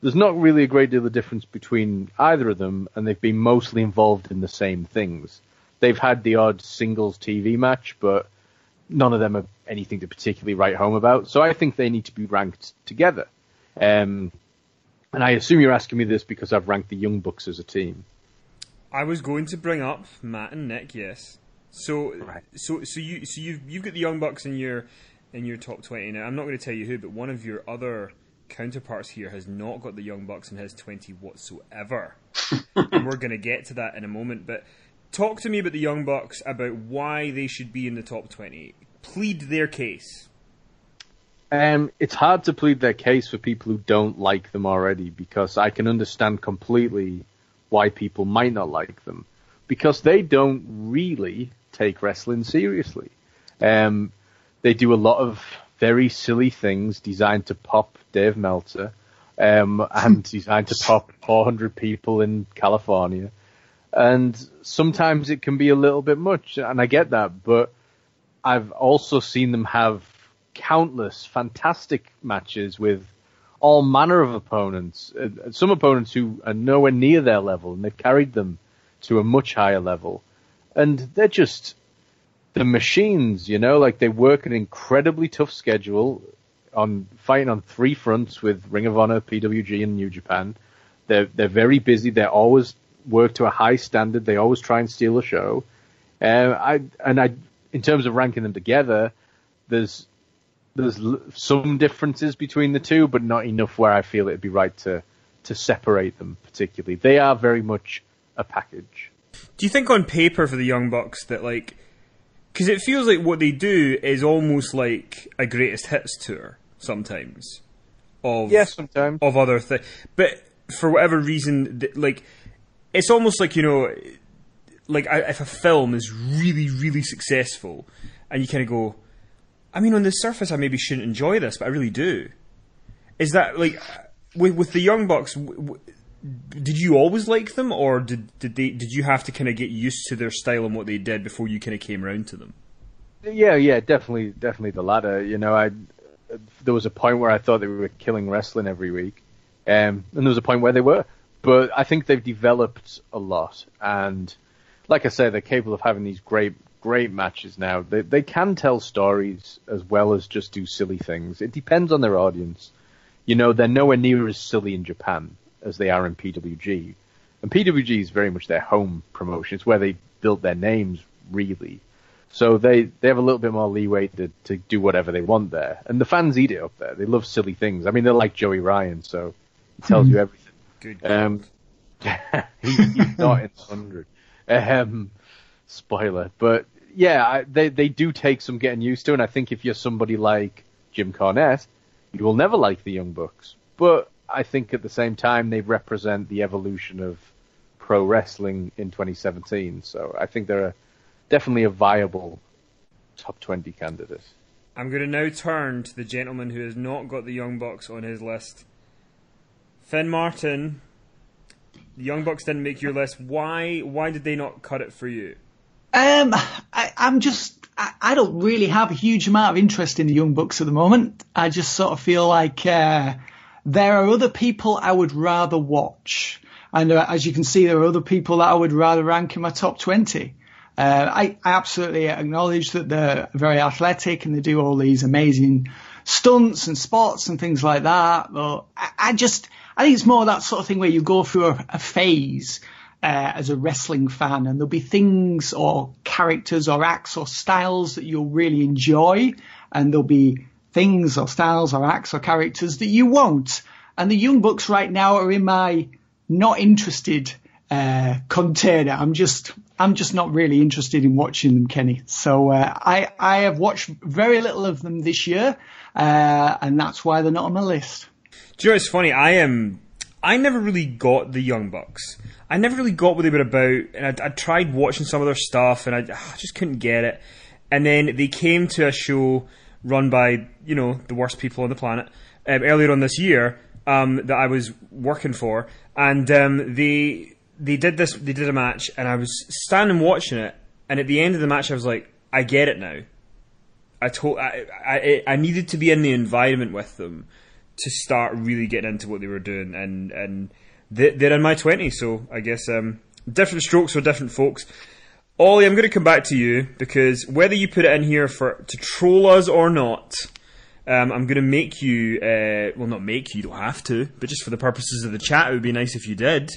Speaker 7: there's not really a great deal of difference between either of them, and they've been mostly involved in the same things. They've had the odd singles TV match, but none of them have anything to particularly write home about. So I think they need to be ranked together. Um, and I assume you're asking me this because I've ranked the Young Bucks as a team.
Speaker 4: I was going to bring up Matt and Nick. Yes. So,
Speaker 7: right.
Speaker 4: so, so you, so you've you've got the Young Bucks in your in your top twenty. Now, I'm not going to tell you who, but one of your other counterparts here has not got the Young Bucks in his twenty whatsoever. and we're going to get to that in a moment. But talk to me about the Young Bucks about why they should be in the top twenty. Plead their case.
Speaker 7: Um, it's hard to plead their case for people who don't like them already because I can understand completely why people might not like them because they don't really take wrestling seriously. Um, they do a lot of very silly things designed to pop Dave Meltzer um, and designed to pop 400 people in California. And sometimes it can be a little bit much, and I get that, but I've also seen them have countless fantastic matches with all manner of opponents. Uh, some opponents who are nowhere near their level, and they've carried them to a much higher level. And they're just the machines, you know, like they work an incredibly tough schedule on fighting on three fronts with Ring of Honor, PWG, and New Japan. They're they're very busy. They always work to a high standard. They always try and steal a show. Uh, I and I, in terms of ranking them together, there's there's some differences between the two, but not enough where I feel it'd be right to to separate them particularly. They are very much a package.
Speaker 4: Do you think on paper for the Young Bucks that like because it feels like what they do is almost like a greatest hits tour sometimes of
Speaker 7: yes sometimes
Speaker 4: of other things, but for whatever reason, like it's almost like you know, like if a film is really really successful, and you kind of go, I mean, on the surface, I maybe shouldn't enjoy this, but I really do. Is that like with with the Young Bucks? W- did you always like them, or did did they did you have to kind of get used to their style and what they did before you kind of came around to them?
Speaker 7: Yeah, yeah, definitely, definitely the latter. You know, I there was a point where I thought they were killing wrestling every week, um, and there was a point where they were. But I think they've developed a lot, and like I say, they're capable of having these great, great matches now. They they can tell stories as well as just do silly things. It depends on their audience. You know, they're nowhere near as silly in Japan as they are in PWG. And PWG is very much their home promotion. It's where they built their names, really. So they, they have a little bit more leeway to, to do whatever they want there. And the fans eat it up there. They love silly things. I mean, they're like Joey Ryan, so he tells you everything.
Speaker 4: Good.
Speaker 7: Um, he, he's not in 100. Um, spoiler. But yeah, I, they, they do take some getting used to. And I think if you're somebody like Jim Cornette, you will never like the Young Bucks. But I think at the same time they represent the evolution of pro wrestling in 2017. So I think they're a, definitely a viable top 20 candidate.
Speaker 4: I'm going to now turn to the gentleman who has not got the Young Bucks on his list. Finn Martin, the Young Bucks didn't make your list. Why? Why did they not cut it for you?
Speaker 6: Um, I, am just. I, I, don't really have a huge amount of interest in the Young Bucks at the moment. I just sort of feel like uh, there are other people I would rather watch. And uh, as you can see, there are other people that I would rather rank in my top 20. Uh, I, I, absolutely acknowledge that they're very athletic and they do all these amazing stunts and spots and things like that. But I, I just, I think it's more that sort of thing where you go through a, a phase uh, as a wrestling fan and there'll be things or characters or acts or styles that you'll really enjoy and there'll be things or styles or acts or characters that you won't. And the Young Bucks right now are in my not interested uh, container. I'm just I'm just not really interested in watching them, Kenny. So uh, I I have watched very little of them this year, uh, and that's why they're not on my list.
Speaker 4: Do you know it's funny? I am. I never really got the Young Bucks. I never really got what they were about, and I, I tried watching some of their stuff, and I, I just couldn't get it. And then they came to a show run by you know the worst people on the planet um, earlier on this year um, that I was working for, and um, they they did this they did a match, and I was standing watching it, and at the end of the match, I was like, I get it now. I told I, I I needed to be in the environment with them to start really getting into what they were doing, and and they, they're in my twenties, so I guess um, different strokes for different folks. Ollie, I'm going to come back to you because whether you put it in here for to troll us or not, um, I'm going to make you. Uh, well, not make you. You don't have to, but just for the purposes of the chat, it would be nice if you did.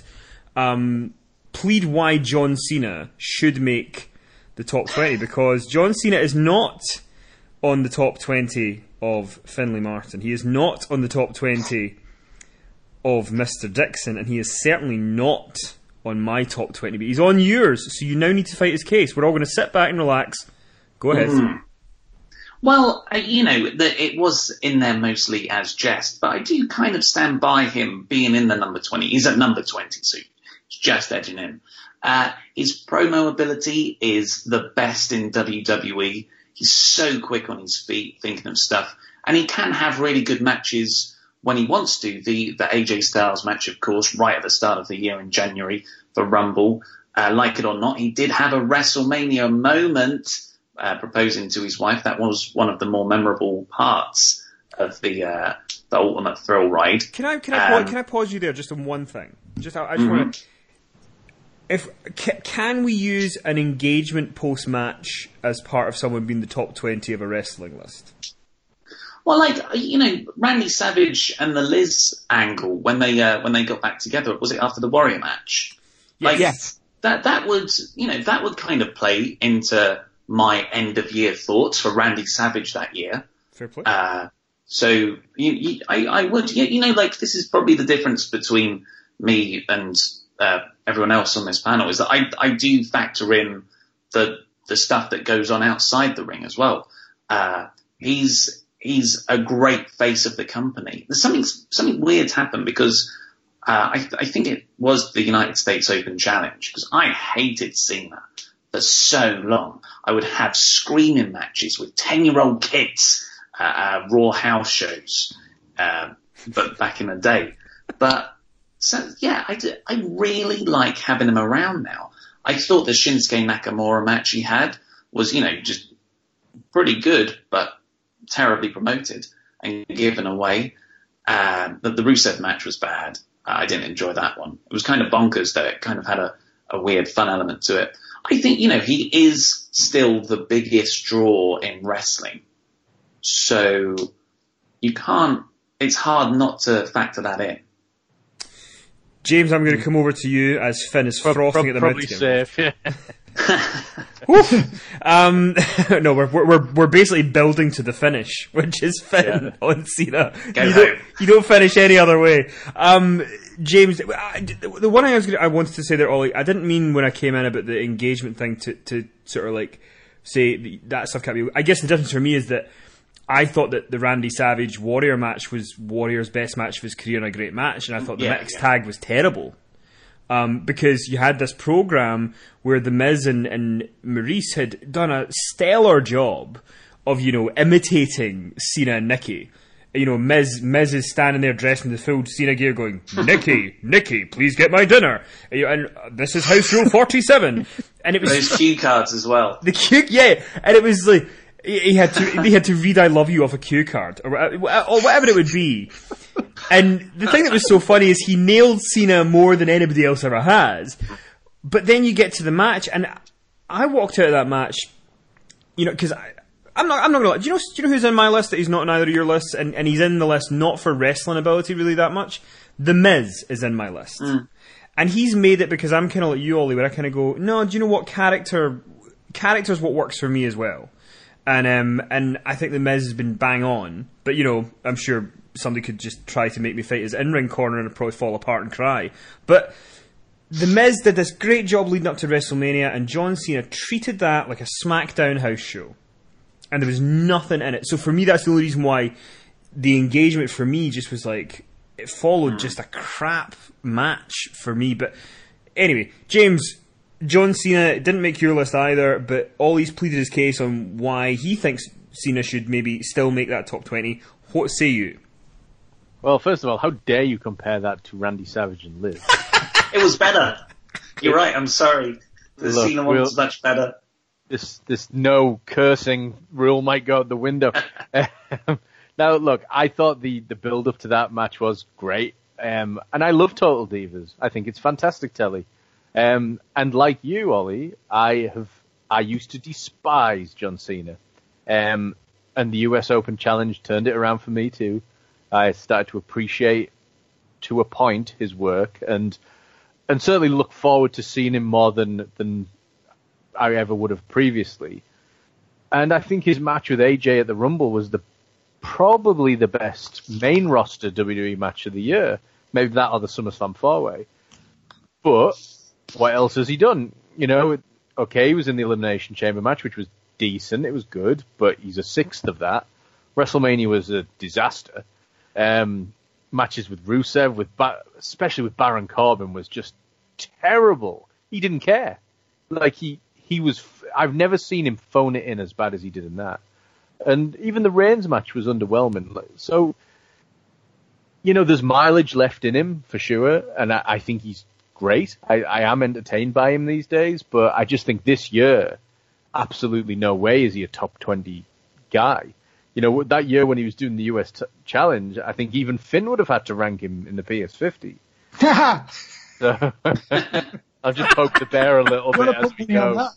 Speaker 4: Um, plead why John Cena should make the top 20 because John Cena is not on the top 20 of Finlay Martin. He is not on the top 20 of Mr. Dixon, and he is certainly not on my top 20, but he's on yours, so you now need to fight his case. We're all going to sit back and relax. Go ahead.
Speaker 5: Mm. Well, uh, you know, the, it was in there mostly as jest, but I do kind of stand by him being in the number 20. He's at number 20, so he's just edging in. Uh, his promo ability is the best in WWE. He's so quick on his feet, thinking of stuff, and he can have really good matches when he wants to. The the AJ Styles match, of course, right at the start of the year in January for Rumble. Uh, like it or not, he did have a WrestleMania moment uh, proposing to his wife. That was one of the more memorable parts of the uh, the Ultimate Thrill Ride.
Speaker 4: Can I can I, um, pause, can I pause you there just on one thing? Just I, I just mm-hmm. want to if can we use an engagement post match as part of someone being the top twenty of a wrestling list?
Speaker 5: Well, like you know, Randy Savage and the Liz angle when they uh, when they got back together, was it after the Warrior match?
Speaker 4: Like, yes.
Speaker 5: That that would you know that would kind of play into my end of year thoughts for Randy Savage that year.
Speaker 4: Fair play.
Speaker 5: Uh, so you, you, I, I would you know like this is probably the difference between me and uh, everyone else on this panel is that I, I do factor in the the stuff that goes on outside the ring as well. Uh, he's he's a great face of the company. There's something something weird happened because uh, I, I think it was the United States Open Challenge because I hated Cena for so long. I would have screaming matches with ten year old kids at uh, Raw house shows, uh, but back in the day. But so yeah, I, do, I really like having him around now. I thought the Shinsuke Nakamura match he had was, you know, just pretty good, but terribly promoted and given away. Uh, the, the Rusev match was bad. Uh, I didn't enjoy that one. It was kind of bonkers though. It kind of had a, a weird fun element to it. I think, you know, he is still the biggest draw in wrestling. So you can't, it's hard not to factor that in.
Speaker 4: James, I'm going to come over to you as Finn is frothing at the
Speaker 7: probably safe, yeah.
Speaker 4: um, no, we're, we're we're basically building to the finish, which is Finn yeah. on Cena. you don't, you don't, finish any other way. Um, James, I, the one I was gonna, I wanted to say there, Ollie, I didn't mean when I came in about the engagement thing to to sort of like say that stuff can't be. I guess the difference for me is that I thought that the Randy Savage Warrior match was Warrior's best match of his career and a great match, and I thought the yeah, mixed yeah. tag was terrible. Um, because you had this program where the Miz and, and Maryse had done a stellar job of you know imitating Cena and Nikki. You know, Miz Miz is standing there dressed in the full Cena gear, going, "Nikki, Nikki, please get my dinner." And this is house rule forty-seven. And it was
Speaker 5: those cue cards as well.
Speaker 4: The cue, yeah, and it was like he had to he had to read "I love you" off a cue card or, or whatever it would be. And the thing that was so funny is he nailed Cena more than anybody else ever has. But then you get to the match, and I walked out of that match, you know, because I'm not I'm not gonna. Do you know do you know who's in my list that he's not in either of your lists, and, and he's in the list not for wrestling ability really that much. The Miz is in my list. Mm. And he's made it because I'm kind of like you, Ollie, where I kind of go, no, do you know what character? Character is what works for me as well and um, and I think the Miz has been bang on. But you know, I'm sure somebody could just try to make me fight his in ring corner and I'd probably fall apart and cry. But the Miz did this great job leading up to WrestleMania, and John Cena treated that like a SmackDown house show, and there was nothing in it. So for me, that's the only reason why the engagement for me just was like it followed just a crap match for me. But anyway, James, John Cena didn't make your list either, but Ollie's pleaded his case on why he thinks Cena should maybe still make that top 20. What say you?
Speaker 7: Well, first of all, how dare you compare that to Randy Savage and Liz?
Speaker 5: it was better. You're right, I'm sorry. The Look, Cena one was much better.
Speaker 7: this this no cursing rule might go out the window. now, look, I thought the the build up to that match was great, um, and I love Total Divas. I think it's fantastic telly. Um, and like you, Ollie, I have I used to despise John Cena, um, and the U.S. Open Challenge turned it around for me too. I started to appreciate, to a point, his work, and and certainly look forward to seeing him more than than I ever would have previously. And I think his match with AJ at the Rumble was the probably the best main roster WWE match of the year. Maybe that or the SummerSlam four way. But what else has he done? You know, okay, he was in the Elimination Chamber match, which was decent. It was good, but he's a sixth of that. WrestleMania was a disaster. Um, matches with Rusev, with ba- especially with Baron Corbin, was just terrible. He didn't care. Like he he was. I've never seen him phone it in as bad as he did in that. And even the Reigns match was underwhelming. So, you know, there's mileage left in him for sure, and I, I think he's great. I, I am entertained by him these days, but I just think this year, absolutely no way is he a top 20 guy. You know, that year when he was doing the US t- challenge, I think even Finn would have had to rank him in the PS50. so, I'll just poke the bear a little bit as we go,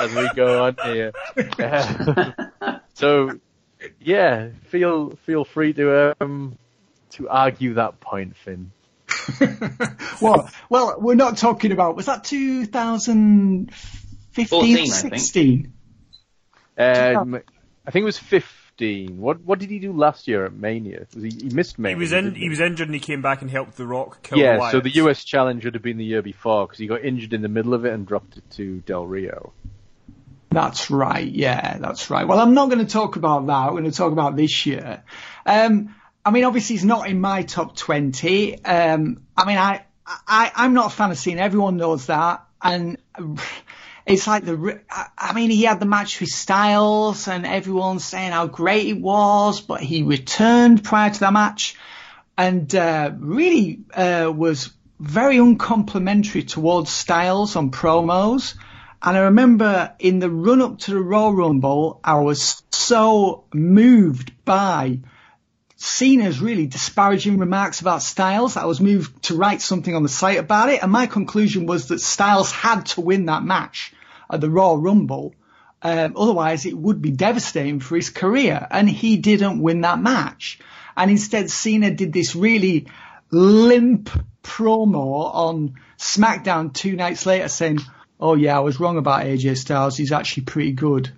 Speaker 7: as we go on here. so, yeah, feel, feel free to, um, to argue that point, Finn.
Speaker 6: well, well, we're not talking about. Was that 2015, 16?
Speaker 7: Um, I think it was 15. What what did he do last year at Mania? Was he, he missed Mania.
Speaker 4: He was in. He? he? was injured and he came back and helped The Rock kill
Speaker 7: Yeah,
Speaker 4: Wyatt.
Speaker 7: so the US Challenge would have been the year before because he got injured in the middle of it and dropped it to Del Rio.
Speaker 6: That's right. Yeah, that's right. Well, I'm not going to talk about that. We're going to talk about this year. Um, I mean, obviously, he's not in my top 20. Um, I mean, I, I, I'm not a fan of Cena. Everyone knows that. And it's like the, I mean, he had the match with Styles and everyone's saying how great it was, but he returned prior to that match and, uh, really, uh, was very uncomplimentary towards Styles on promos. And I remember in the run up to the Royal Rumble, I was so moved by Cena's really disparaging remarks about Styles. I was moved to write something on the site about it, and my conclusion was that Styles had to win that match at the Royal Rumble. Um, otherwise, it would be devastating for his career, and he didn't win that match. And instead, Cena did this really limp promo on SmackDown two nights later saying, oh yeah, I was wrong about AJ Styles. He's actually pretty good.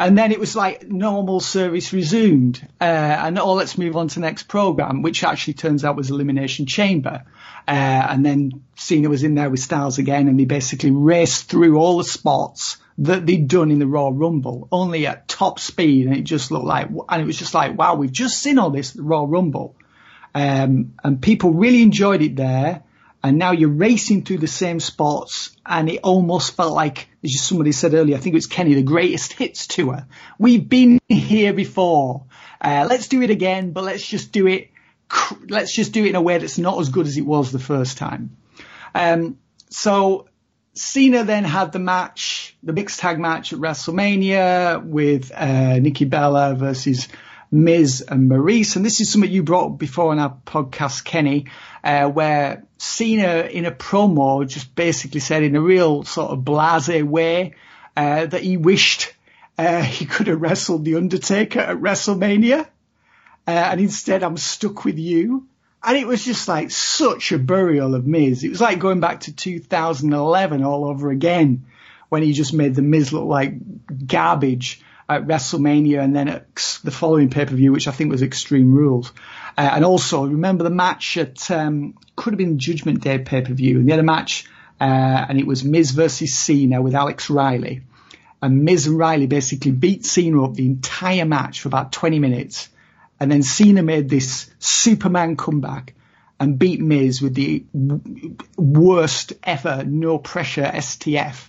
Speaker 6: And then it was like normal service resumed. Uh, and oh, let's move on to next program, which actually turns out was Elimination Chamber. Uh, and then Cena was in there with Styles again and they basically raced through all the spots that they'd done in the Royal Rumble, only at top speed. And it just looked like, and it was just like, wow, we've just seen all this Royal Rumble. Um, and people really enjoyed it there and now you're racing through the same spots and it almost felt like, as somebody said earlier, I think it was Kenny, the greatest hits tour. We've been here before. Uh, let's do it again, but let's just do it, let's just do it in a way that's not as good as it was the first time. Um, so Cena then had the match, the mixed tag match at WrestleMania with, uh, Nikki Bella versus Miz and Maryse. And this is something you brought up before on our podcast, Kenny, uh, where Cena in a promo just basically said in a real sort of blase way, uh, that he wished, uh, he could have wrestled The Undertaker at WrestleMania. Uh, and instead I'm stuck with you. And it was just like such a burial of Miz. It was like going back to 2011 all over again when he just made the Miz look like garbage at WrestleMania and then at the following pay per view, which I think was Extreme Rules. Uh, and also remember the match at um, could have been Judgment Day pay per view, and they had a match, uh, and it was Miz versus Cena with Alex Riley, and Miz and Riley basically beat Cena up the entire match for about 20 minutes, and then Cena made this Superman comeback and beat Miz with the w- worst ever no pressure STF,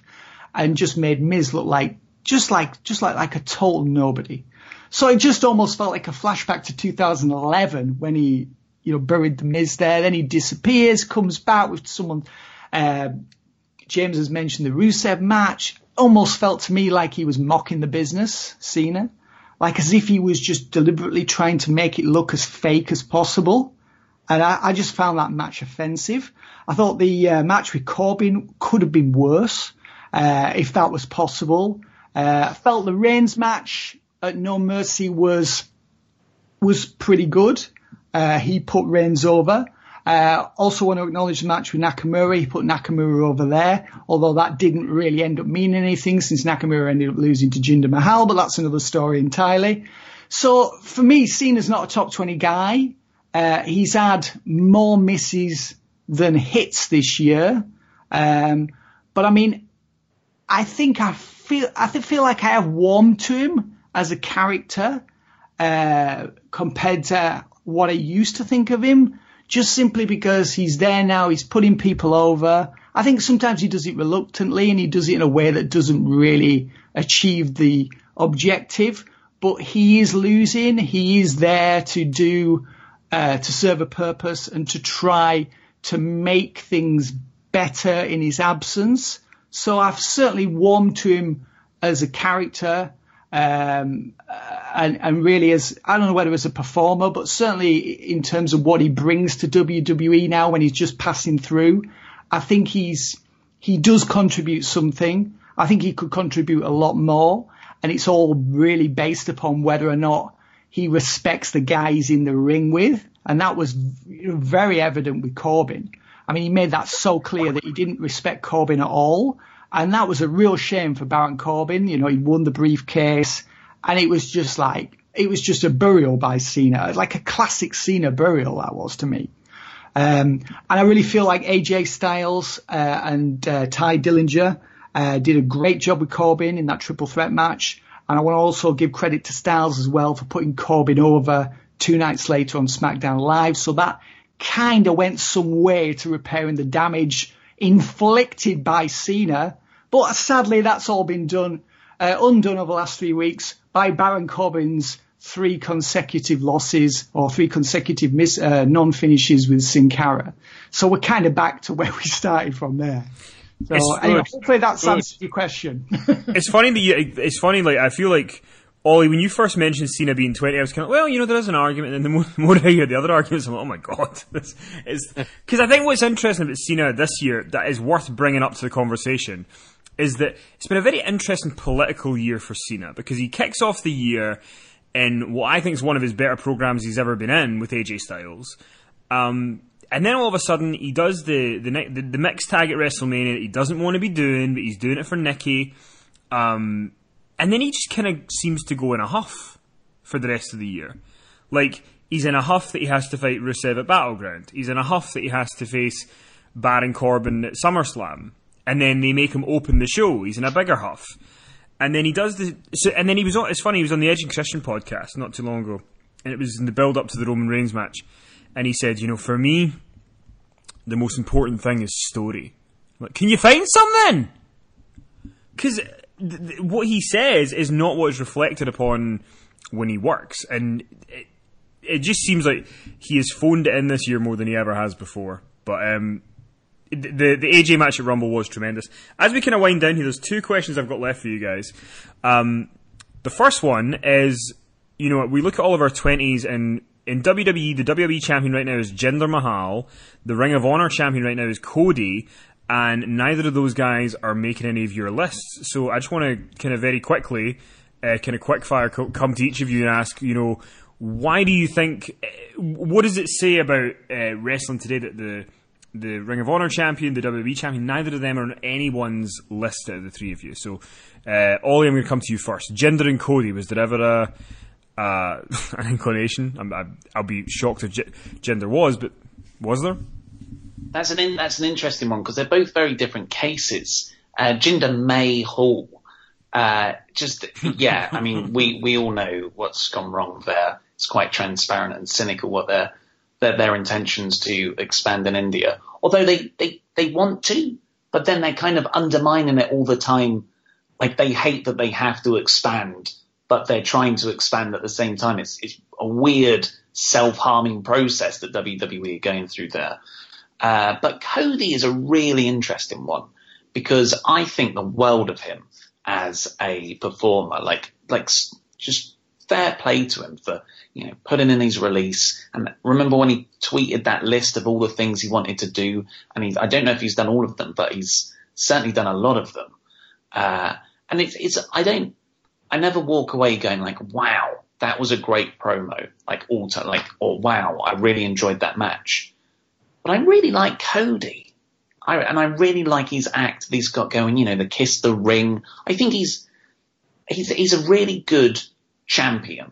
Speaker 6: and just made Miz look like just like just like like a total nobody. So it just almost felt like a flashback to 2011 when he you know buried the Miz there. Then he disappears, comes back with someone. Uh, James has mentioned the Rusev match. almost felt to me like he was mocking the business, Cena, like as if he was just deliberately trying to make it look as fake as possible. And I, I just found that match offensive. I thought the uh, match with Corbin could have been worse, uh, if that was possible. Uh, I felt the Reigns match at No Mercy was, was pretty good. Uh, he put Reigns over. Uh, also want to acknowledge the match with Nakamura. He put Nakamura over there, although that didn't really end up meaning anything since Nakamura ended up losing to Jinder Mahal, but that's another story entirely. So for me, Cena's not a top 20 guy. Uh, he's had more misses than hits this year. Um, but I mean, I think I feel, I feel like I have warmed to him as a character, uh, compared to what I used to think of him just simply because he's there now, he's putting people over. I think sometimes he does it reluctantly and he does it in a way that doesn't really achieve the objective, but he is losing. He is there to do, uh, to serve a purpose and to try to make things better in his absence. So I've certainly warmed to him as a character. Um, and, and really as, I don't know whether as a performer, but certainly in terms of what he brings to WWE now when he's just passing through, I think he's, he does contribute something. I think he could contribute a lot more. And it's all really based upon whether or not he respects the guys in the ring with. And that was very evident with Corbin. I mean, he made that so clear that he didn't respect Corbin at all. And that was a real shame for Baron Corbin. You know, he won the briefcase and it was just like, it was just a burial by Cena, like a classic Cena burial that was to me. Um, and I really feel like AJ Styles uh, and uh, Tye Dillinger uh, did a great job with Corbin in that triple threat match. And I want to also give credit to Styles as well for putting Corbin over two nights later on SmackDown Live. So that kind of went some way to repairing the damage inflicted by Cena. But sadly, that's all been done, uh, undone over the last three weeks by Baron Corbin's three consecutive losses or three consecutive miss, uh, non-finishes with Sin Cara. So we're kind of back to where we started from there. So anyway, hopefully that answers your question.
Speaker 4: it's funny that you, it's funny, like, I feel like, Ollie, when you first mentioned Cena being 20, I was kind of, well, you know, there is an argument, and then the more, the more I hear the other arguments, I'm like, oh my god. This is, cause I think what's interesting about Cena this year that is worth bringing up to the conversation is that it's been a very interesting political year for Cena because he kicks off the year in what I think is one of his better programs he's ever been in with AJ Styles. Um, and then all of a sudden he does the the, the, the mixed tag at WrestleMania that he doesn't want to be doing, but he's doing it for Nikki. Um, and then he just kind of seems to go in a huff for the rest of the year. Like he's in a huff that he has to fight Rusev at Battleground. He's in a huff that he has to face Baron Corbin at SummerSlam and then they make him open the show. He's in a bigger huff, and then he does the. So, and then he was on. It's funny. He was on the Edge and Christian podcast not too long ago, and it was in the build up to the Roman Reigns match, and he said, you know, for me, the most important thing is story. Like, can you find something? Because what he says is not what is reflected upon when he works, and it, it just seems like he has phoned it in this year more than he ever has before. But um, the the AJ match at Rumble was tremendous. As we kind of wind down here, there's two questions I've got left for you guys. Um, the first one is, you know, we look at all of our twenties and in WWE, the WWE champion right now is Jinder Mahal. The Ring of Honor champion right now is Cody, and neither of those guys are making any of your lists. So I just want to kind of very quickly, uh, kind of quick fire, come to each of you and ask, you know, why do you think? Uh, what does it say about uh, wrestling today that the the Ring of Honor champion, the WWE champion, neither of them are on anyone's list out of the three of you. So, uh, Ollie, I'm going to come to you first. Jinder and Cody, was there ever a, uh, an inclination? I'm, I'll be shocked if Jinder was, but was there?
Speaker 5: That's an in, that's an interesting one because they're both very different cases. Uh, Jinder Mahal, uh, just yeah, I mean we we all know what's gone wrong there. It's quite transparent and cynical what they're their, their intentions to expand in India. Although they, they, they want to, but then they're kind of undermining it all the time. Like they hate that they have to expand, but they're trying to expand at the same time. It's, it's a weird self-harming process that WWE are going through there. Uh, but Cody is a really interesting one because I think the world of him. as a performer. Like, like just fair play to him for you know putting in his release. And remember when he tweeted that list of all the things he wanted to do, and he, I don't know if he's done all of them, but he's certainly done a lot of them. Uh, and it's it's I don't I never walk away going like wow that was a great promo like all time like or wow I really enjoyed that match. But I really like Cody. I, and I really like his act that he's got going, you know, the kiss the ring. I think he's, he's, he's a really good champion,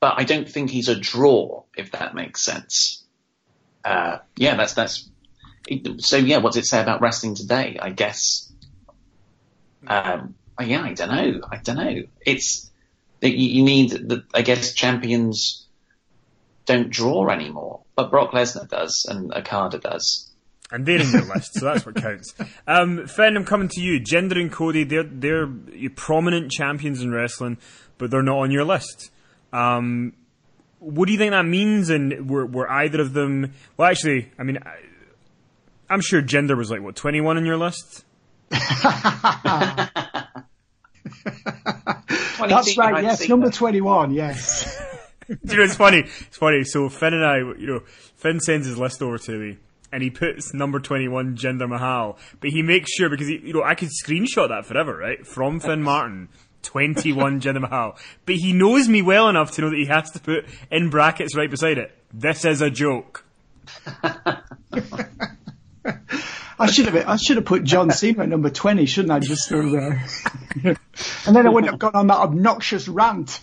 Speaker 5: but I don't think he's a draw, if that makes sense. Uh, yeah, that's, that's, so yeah, what's it say about wrestling today? I guess, um, yeah, I don't know. I don't know. It's, you, you need the, I guess champions don't draw anymore, but Brock Lesnar does and Okada does.
Speaker 4: And they're in your list, so that's what counts. Um, Finn, I'm coming to you. Jinder and Cody, they're they're prominent champions in wrestling, but they're not on your list. Um, what do you think that means? And were were either of them? Well, actually, I mean, I, I'm sure Jinder was like what 21 on your list.
Speaker 6: That's right. Yes, number 21. Yes.
Speaker 4: you know, it's funny. It's funny. So Finn and I, you know, Finn sends his list over to me and he puts number 21 Jinder Mahal. But he makes sure, because, he, you know, I could screenshot that forever, right? From Finn Martin. 21 Jinder Mahal. But he knows me well enough to know that he has to put in brackets right beside it. This is a joke.
Speaker 6: I should have I should have put John Cena at number twenty, shouldn't I? Just so, uh, and then I wouldn't have gone on that obnoxious rant.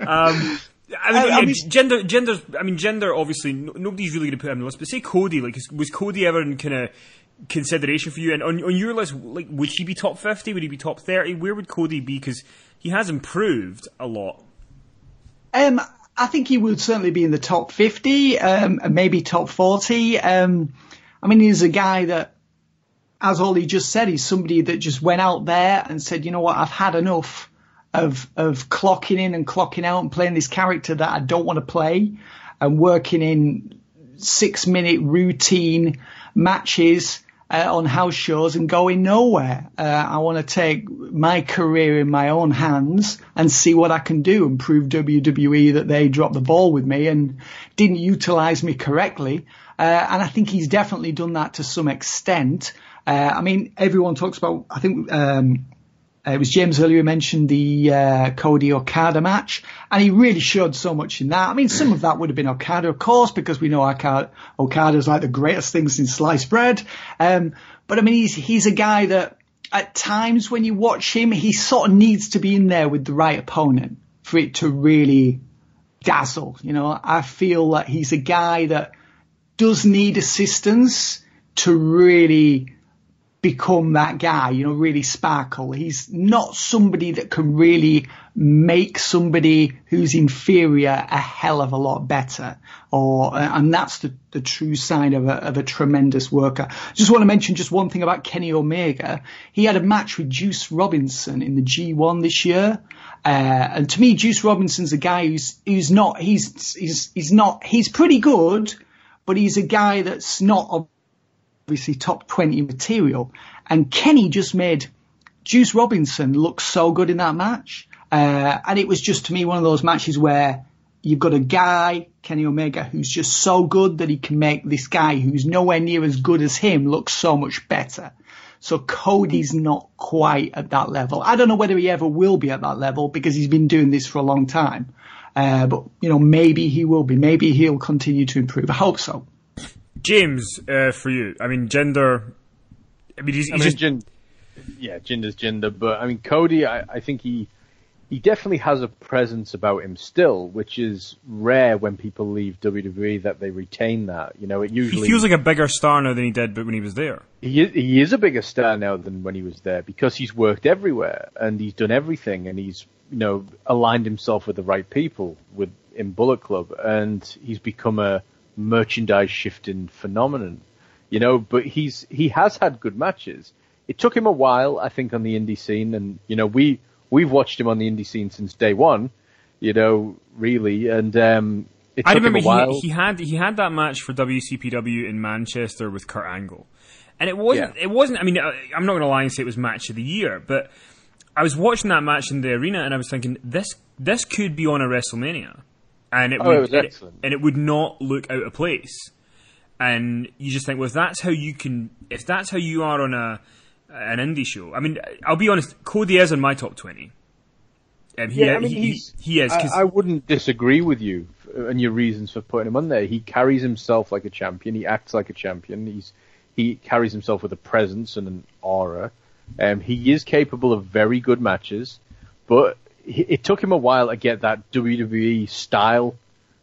Speaker 4: Um, I mean, I, I mean, Jinder, Jinder's. I mean, Jinder. Obviously, no, nobody's really going to put him on the list. But say Cody, like, was Cody ever in kind of consideration for you? And on on your list, like, would he be top fifty? Would he be top thirty? Where would Cody be? Because he has improved a lot.
Speaker 6: Um, I think he would certainly be in the top fifty, um, maybe top forty. Um, I mean, he's a guy that, as Ollie just said, he's somebody that just went out there and said, you know what, I've had enough of of clocking in and clocking out and playing this character that I don't want to play and working in six minute routine matches uh, on house shows and going nowhere. Uh, I want to take my career in my own hands and see what I can do and prove WWE that they dropped the ball with me and didn't utilize me correctly. Uh, and I think he's definitely done that to some extent. Uh, I mean, everyone talks about, I think, um, it was James earlier who mentioned the uh, Cody Okada match, and he really showed so much in that. I mean, some of that would have been Okada, of course, because we know Okada, Okada's like the greatest thing since sliced bread. Um, but I mean, he's he's a guy that at times when you watch him, he sort of needs to be in there with the right opponent for it to really dazzle. You know, I feel that he's a guy that does need assistance to really become that guy, you know, really sparkle. He's not somebody that can really make somebody who's inferior a hell of a lot better. Or, uh, and that's the, the true sign of a, of a tremendous worker. I just want to mention just one thing about Kenny Omega. He had a match with Juice Robinson in the G1 this year. Uh, and to me, Juice Robinson's a guy who's, who's not, he's, he's, he's not, he's pretty good, but he's a guy that's not obviously top 20 material. And Kenny just made Juice Robinson look so good in that match. Uh, and it was just to me one of those matches where you've got a guy, Kenny Omega, who's just so good that he can make this guy who's nowhere near as good as him look so much better. So Cody's not quite at that level. I don't know whether he ever will be at that level because he's been doing this for a long time. Uh, but you know, maybe he will be. Maybe he'll continue to improve. I hope so.
Speaker 4: James, uh, for you, I mean, Jinder. I mean, he's, he's I mean,
Speaker 7: just... yeah, Jinder's Jinder, but I mean, Cody, I, I think he he definitely has a presence about him still, which is rare when people leave WWE that they retain that. You know, it usually
Speaker 4: he feels like a bigger star now than he did, but when he was there,
Speaker 7: he is, he is a bigger star now than when he was there because he's worked everywhere and he's done everything and he's you know aligned himself with the right people with in Bullet Club and he's become a merchandise shifting phenomenon, you know. But he's he has had good matches. It took him a while, I think, on the indie scene, and you know we we've watched him on the indie scene since day one, you know, really, and um,
Speaker 4: I remember he, he, had he had that match for WCPW in Manchester with Kurt Angle. and it wasn't.
Speaker 7: Yeah.
Speaker 4: It wasn't. I mean, I- I'm not going to lie and say it was match of the year, but I was watching that match in the arena and I was thinking this this could be on a WrestleMania, and it
Speaker 7: Oh,
Speaker 4: would
Speaker 7: it was
Speaker 4: and
Speaker 7: excellent.
Speaker 4: and it would not look out of place. And you just think, well, if that's how you can, if that's how you are on a an indie show. I mean, I'll be honest, Cody is in my top twenty. Um, he,
Speaker 7: yeah, I mean,
Speaker 4: he,
Speaker 7: he's,
Speaker 4: he is.
Speaker 7: I, I wouldn't disagree with you and your reasons for putting him on there. He carries himself like a champion. He acts like a champion. He's he carries himself with a presence and an aura. Um, he is capable of very good matches, but he, it took him a while to get that WWE style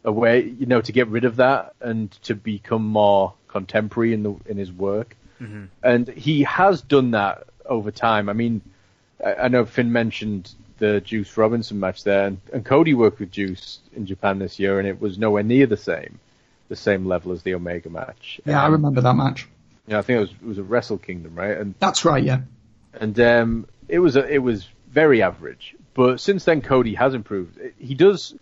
Speaker 7: away. You know, to get rid of that and to become more contemporary in the in his work.
Speaker 4: Mhm.
Speaker 7: And he has done that over time. I mean, I, I know Finn mentioned the Juice Robinson match there, and, and Cody worked with Juice in Japan this year, and it was nowhere near the same, the same level as the Omega match.
Speaker 6: Yeah, I
Speaker 7: Um,
Speaker 6: remember that match.
Speaker 7: Yeah, I think it was it was a Wrestle Kingdom, right? And
Speaker 6: That's right, yeah.
Speaker 7: and um, it was a, it was very average. But since then, Cody has improved. He does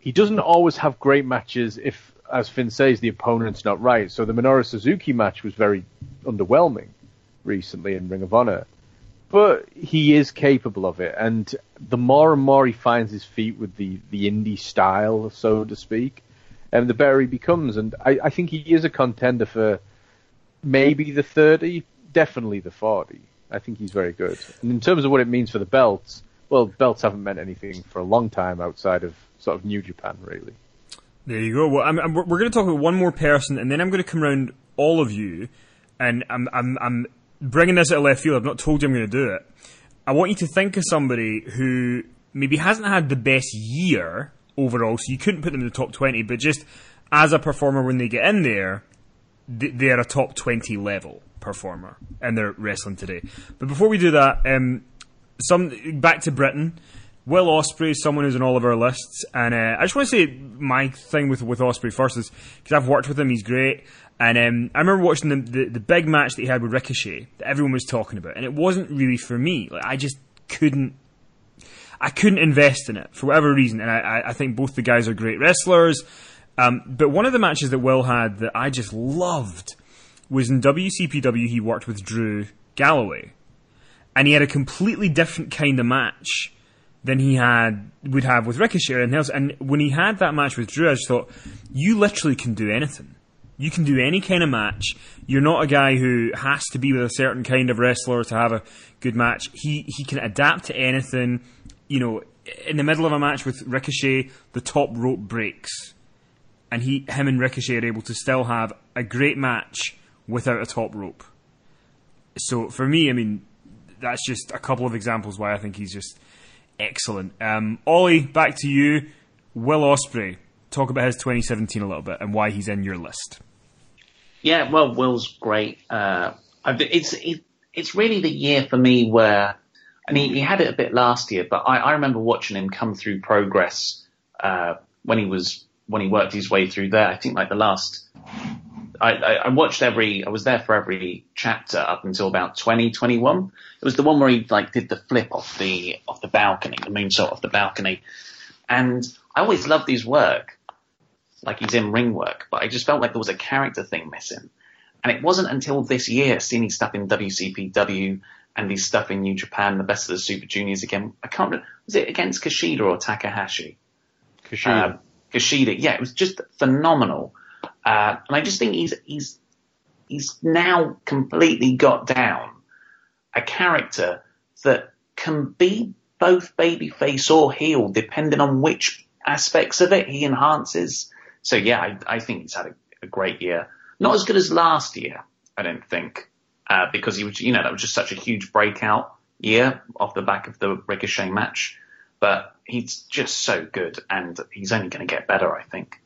Speaker 7: he doesn't always have great matches if, as Finn says, the opponent's not right. So the Minoru Suzuki match was very underwhelming recently in Ring of Honor. But he is capable of it, and the more and more he finds his feet with the, the indie style, so to speak, and the better he becomes. And I, I think he is a contender for maybe the 30, definitely the 40. I think he's very good. And in terms of what it means for the belts, well, belts haven't meant anything for a long time outside of sort of New Japan, really.
Speaker 4: There you go. Well, I'm, I'm, we're going to talk about one more person, and then I'm going to come around all of you, and I'm, I'm, I'm bringing this out of left field. I've not told you I'm going to do it. I want you to think of somebody who maybe hasn't had the best year overall, so you couldn't put them in the top 20, but just as a performer when they get in there, they're a top 20 level performer, and they're wrestling today. But before we do that, um, some back to Britain. Will Ospreay is someone who's on all of our lists, and uh, I just want to say my thing with with Ospreay first is because I've worked with him, he's great, and um, I remember watching the, the the big match that he had with Ricochet that everyone was talking about, and it wasn't really for me. Like I just couldn't, I couldn't invest in it for whatever reason, and I, I, think both the guys are great wrestlers. Um, but one of the matches that Will had that I just loved was in WCPW. He worked with Drew Galloway, and he had a completely different kind of match than he had would have with Ricochet and else. And when he had that match with Drew, I just thought, you literally can do anything. You can do any kind of match. You're not a guy who has to be with a certain kind of wrestler to have a good match. He he can adapt to anything. You know, in the middle of a match with Ricochet, the top rope breaks, and he him and Ricochet are able to still have a great match without a top rope. So for me, I mean, that's just a couple of examples why I think he's just excellent. Um, Ollie, back to you. Will Ospreay, talk about his 2017 a little bit and why he's in your list.
Speaker 5: Yeah, well, Will's great. Uh, it's it, it's really the year for me where, and he, he had it a bit last year, but I, I remember watching him come through progress uh, when he was when he worked his way through there. I think like the last, I, I, I watched every, I was there for every chapter up until about 2021. It was the one where he like did the flip off the off the balcony, the moonsault off the balcony, and I always loved his work like he's in ring work, but I just felt like there was a character thing missing. And it wasn't until this year, seeing his stuff in WCPW and his stuff in New Japan, the best of the Super Juniors again. I can't remember, was it against Kushida or Takahashi?
Speaker 7: Kushida.
Speaker 5: Uh, Kushida, yeah, it was just phenomenal. Uh, and I just think he's, he's, he's now completely got down a character that can be both babyface or heel, depending on which aspects of it he enhances. So yeah, I, I think he's had a, a great year. Not as good as last year, I don't think, uh, because he was, you know, that was just such a huge breakout year off the back of the Ricochet match. But he's just so good, and he's only going to get better, I think.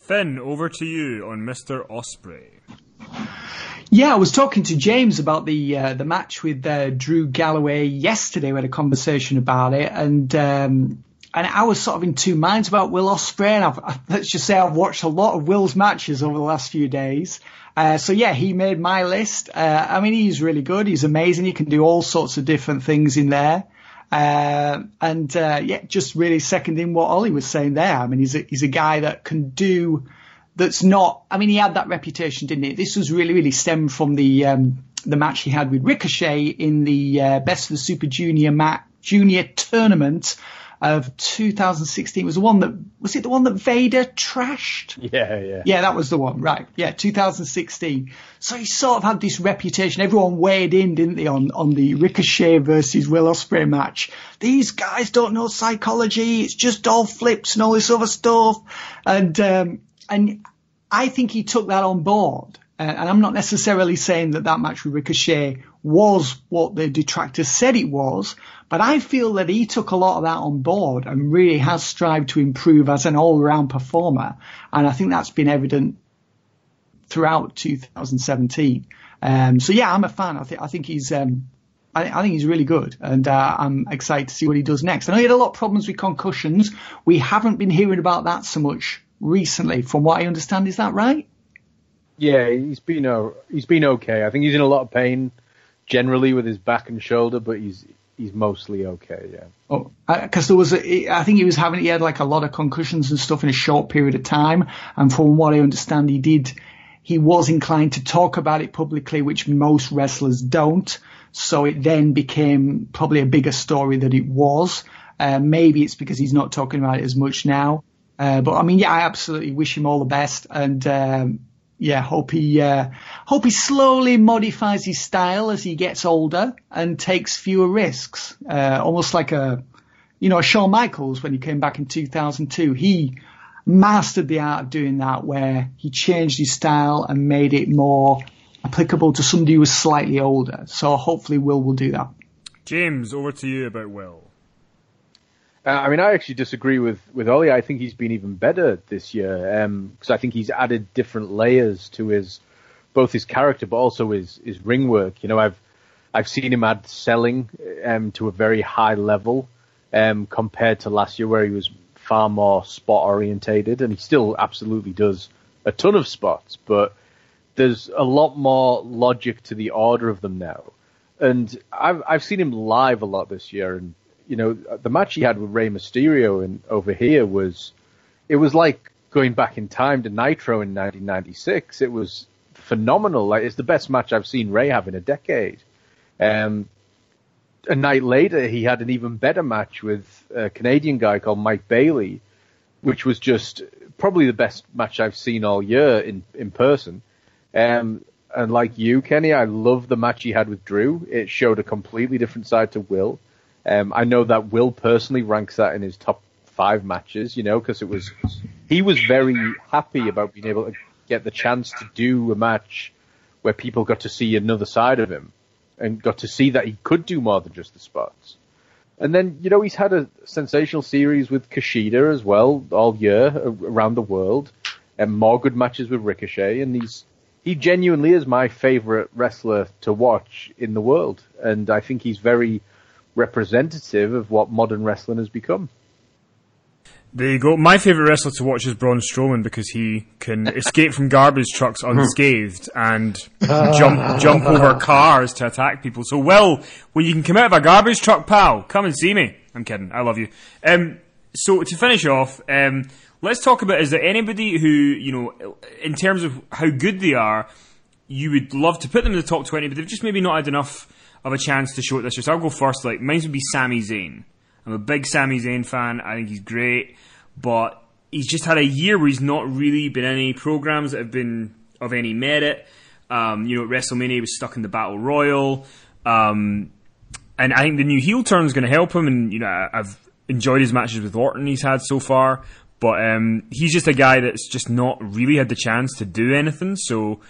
Speaker 4: Finn, over to you on Mr. Ospreay.
Speaker 6: Yeah, I was talking to James about the uh, the match with uh, Drew Galloway yesterday. We had a conversation about it, and um, and I was sort of in two minds about Will Ospreay. And I've, let's just say I've watched a lot of Will's matches over the last few days. Uh, so yeah, he made my list. Uh, I mean, he's really good. He's amazing. He can do all sorts of different things in there. Uh, and uh, yeah, just really seconding what Ollie was saying there. I mean, he's a, he's a guy that can do that's not. I mean, he had that reputation, didn't he? This was really, really stemmed from the um, the match he had with Ricochet in the uh, Best of the Super Junior Junior tournament of 2016 was the one that was it the one that Vader trashed?
Speaker 7: Yeah, yeah.
Speaker 6: Yeah, that was the one. Right. Yeah, 2016. So he sort of had this reputation. Everyone weighed in, didn't they, on on the Ricochet versus Will Ospreay match. These guys don't know psychology. It's just all flips and all this other stuff. And um, and I think he took that on board. Uh, and I'm not necessarily saying that that match with Ricochet was what the detractors said it was, but I feel that he took a lot of that on board and really has strived to improve as an all-round performer. And I think that's been evident throughout 2017. Um, so yeah, I'm a fan. I think I think he's um, I, I, think he's really good, and uh, I'm excited to see what he does next. I know he had a lot of problems with concussions. We haven't been hearing about that so much recently, from what I understand. Is that right?
Speaker 7: Yeah, he's been uh, he's been okay. I think he's in a lot of pain generally with his back and shoulder, but he's he's mostly okay. Yeah.
Speaker 6: Oh, because there was, a, I think he was having, he had like a lot of concussions and stuff in a short period of time, and from what I understand, he did, he was inclined to talk about it publicly, which most wrestlers don't. So it then became probably a bigger story than it was. Uh, maybe it's because he's not talking about it as much now. Uh, but I mean, yeah, I absolutely wish him all the best, and um, yeah, hope he uh, hope he slowly modifies his style as he gets older and takes fewer risks. Uh, almost like a, you know, a Shawn Michaels when he came back in 2002, he mastered the art of doing that, where he changed his style and made it more applicable to somebody who was slightly older. So hopefully, Will will do that.
Speaker 4: James, over to you about Will.
Speaker 7: Uh, I mean, I actually disagree with with Ollie. I think he's been even better this year because um, I think he's added different layers to his both his character, but also his his ring work. You know, I've I've seen him add selling um, to a very high level um, compared to last year, where he was far more spot orientated, and he still absolutely does a ton of spots, but there's a lot more logic to the order of them now. And I've I've seen him live a lot this year, and you know, the match he had with Rey Mysterio in, over here was, it was like going back in time to Nitro in 1996. It was phenomenal. Like, it's the best match I've seen Rey have in a decade. Um, a night later, he had an even better match with a Canadian guy called Mike Bailey, which was just probably the best match I've seen all year in, in person. Um, and like you, Kenny, I love the match he had with Drew. It showed a completely different side to Will. Um, I know that Will personally ranks that in his top five matches, you know, because it was he was very happy about being able to get the chance to do a match where people got to see another side of him and got to see that he could do more than just the spots. And then, you know, he's had a sensational series with Kushida as well all year around the world, and more good matches with Ricochet, and he's he genuinely is my favorite wrestler to watch in the world, and I think he's very representative of what modern wrestling has become.
Speaker 4: There you go. My favourite wrestler to watch is Braun Strowman because he can escape from garbage trucks unscathed and jump jump over cars to attack people. So, well, when you can come out of a garbage truck, pal, come and see me. I'm kidding. I love you. Um, so to finish off, um, let's talk about is there anybody who you know, in terms of how good they are, you would love to put them in the top twenty, but they've just maybe not had enough of a chance to show it this year. So I'll go first. Like mine would be Sami Zayn. I'm a big Sami Zayn fan. I think he's great, but he's just had a year where he's not really been in any programs that have been of any merit. Um, you know, WrestleMania he was stuck in the Battle Royal, um, and I think the new heel turn is going to help him. And you know, I've enjoyed his matches with Orton he's had so far, but um, he's just a guy that's just not really had the chance to do anything. So,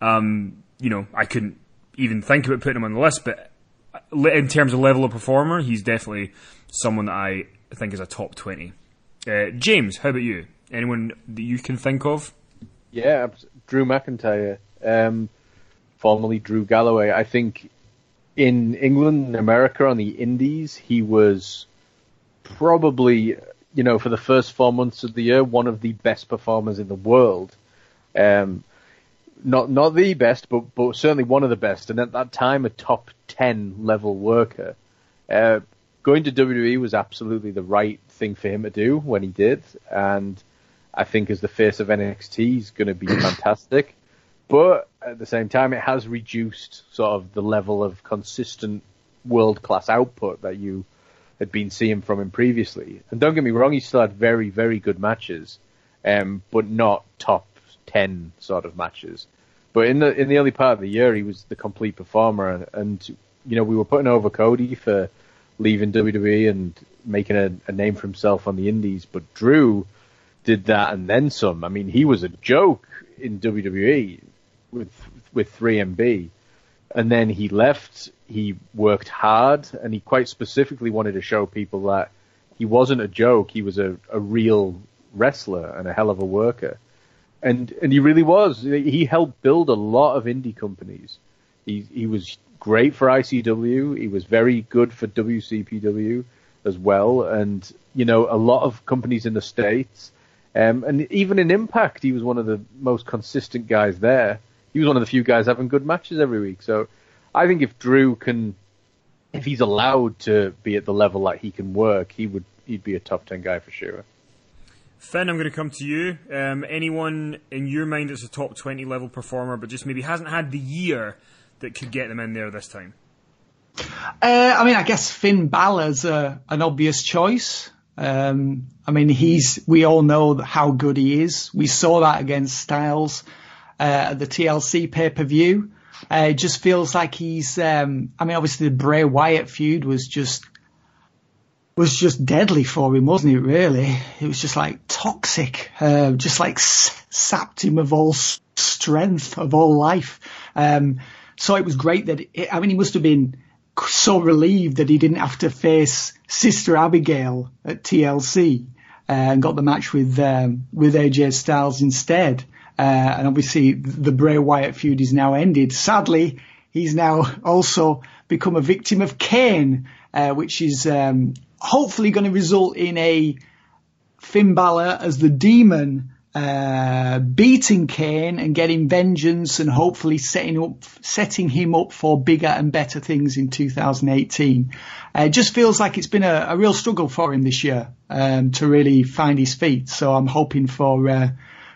Speaker 4: um, you know, I couldn't even think about putting him on the list, but in terms of level of performer, he's definitely someone that I think is a top 20. Uh, James, how about you? Anyone that you can think of?
Speaker 7: Yeah, Drew McIntyre, um, formerly Drew Galloway. I think in England and America on the Indies, he was probably, you know, for the first four months of the year, one of the best performers in the world. Um, not not the best, but but certainly one of the best, and at that time a top ten level worker. Uh, going to WWE was absolutely the right thing for him to do when he did, and I think as the face of NXT he's going to be fantastic. But at the same time, it has reduced sort of the level of consistent world class output that you had been seeing from him previously. And don't get me wrong, he still had very, very good matches, um, but not top ten sort of matches. But in the in the early part of the year, he was the complete performer, and, you know we were putting over Cody for leaving WWE and making a, a name for himself on the Indies, but Drew did that and then some. I mean, he was a joke in WWE with with 3MB, and then he left. He worked hard, and he quite specifically wanted to show people that he wasn't a joke. He was a, a real wrestler and a hell of a worker, and and he really was. He helped build a lot of indie companies. He he was great for ICW. He was very good for WCPW as well, and you know a lot of companies in the states. Um, and even in Impact, he was one of the most consistent guys there he was one of the few guys having good matches every week. So I think if Drew can, if he's allowed to be at the level that he can work, he would he'd be a top ten guy for sure.
Speaker 4: Finn, I'm going to come to you. Um, anyone in your mind that's a top 20 level performer, but just maybe hasn't had the year that could get them in there this time?
Speaker 6: Uh, I mean, I guess Finn Balor's a, an obvious choice. Um, I mean, he's, we all know how good he is. We saw that against Styles uh, the TLC pay per view. Uh, it just feels like he's. Um, I mean, obviously the Bray Wyatt feud was just was just deadly for him, wasn't it? Really, it was just like toxic, uh, just like s- sapped him of all s- strength, of all life. Um, so it was great that. It, I mean, he must have been so relieved that he didn't have to face Sister Abigail at TLC uh, and got the match with um, with AJ Styles instead. Uh, and obviously the Bray Wyatt feud is now ended. Sadly, he's now also become a victim of Kane, uh, which is um, hopefully going to result in a Finn Balor as the demon uh, beating Kane and getting vengeance and hopefully setting up setting him up for bigger and better things in 2018. Uh, it just feels like it's been a, a real struggle for him this year um, to really find his feet. So I'm hoping for uh,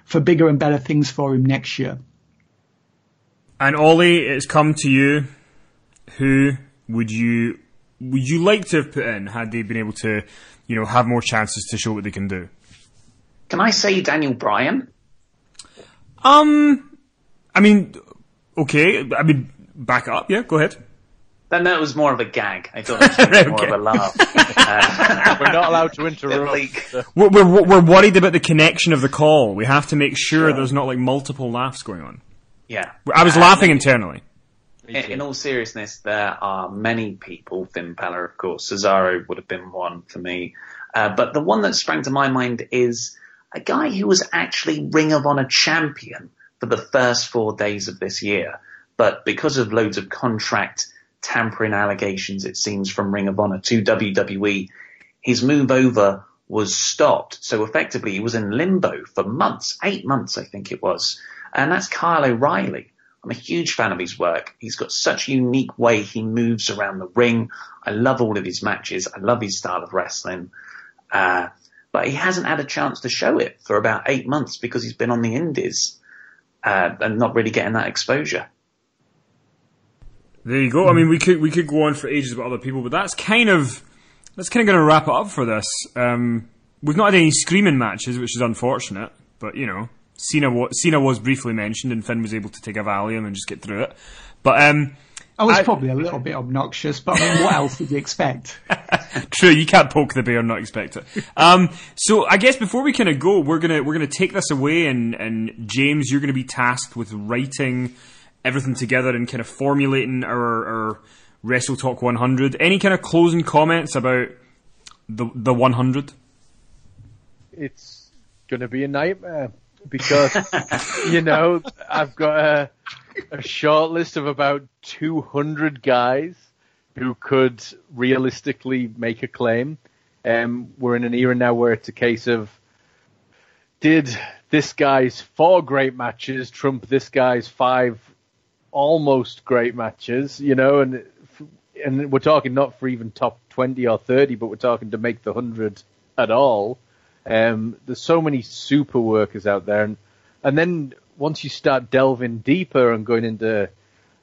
Speaker 6: for bigger and better things for him next year.
Speaker 4: And Ollie, it's come to you. Who would you would you like to have put in had they been able to, you know, have more chances to show what they can do?
Speaker 5: Can I say Daniel Bryan?
Speaker 4: Um, I mean, okay. I mean, back up. Yeah, go ahead.
Speaker 5: Then that was more of a gag. I thought it was more of a laugh. Uh,
Speaker 7: we're not allowed to interrupt.
Speaker 4: We're, we're, we're worried about the connection of the call. We have to make sure, sure. there's not like multiple laughs going on.
Speaker 5: Yeah.
Speaker 4: I was uh, laughing internally.
Speaker 5: In, in, all seriousness, there are many people, Finn Balor, of course, Cesaro would have been one for me. Uh, but the one that sprang to my mind is a guy who was actually Ring of Honor champion for the first four days of this year. But because of loads of contract tampering allegations, it seems, from Ring of Honor to WWE, his move over was stopped. So effectively, he was in limbo for months, eight months, I think it was. And that's Kyle O'Reilly. I'm a huge fan of his work. He's got such a unique way he moves around the ring. I love all of his matches. I love his style of wrestling. Uh, but he hasn't had a chance to show it for about eight months because he's been on the indies, uh, and not really getting that exposure.
Speaker 4: There you go. I mean, we could we could go on for ages about other people, but that's kind of that's kind of going to wrap it up for this. Um, we've not had any screaming matches, which is unfortunate, but you know, Cena was, Cena was briefly mentioned, and Finn was able to take a Valium and just get through it. But um,
Speaker 6: I was I, probably a little bit obnoxious, but I mean, what else did you expect?
Speaker 4: True, you can't poke the bear and not expect it. Um, so I guess before we kind of go, we're gonna we're gonna take this away, and and James, you're gonna be tasked with writing everything together and kind of formulating our, our Wrestle Talk 100. Any kind of closing comments about the the 100?
Speaker 7: It's going to be a nightmare because you know I've got a, a short list of about 200 guys who could realistically make a claim. Um, we're in an era now where it's a case of did this guy's four great matches trump this guy's five almost great matches, you know, and and we're talking not for even top twenty or thirty, but we're talking to make the hundred at all. Um, there's so many super workers out there, and and then once you start delving deeper and going into,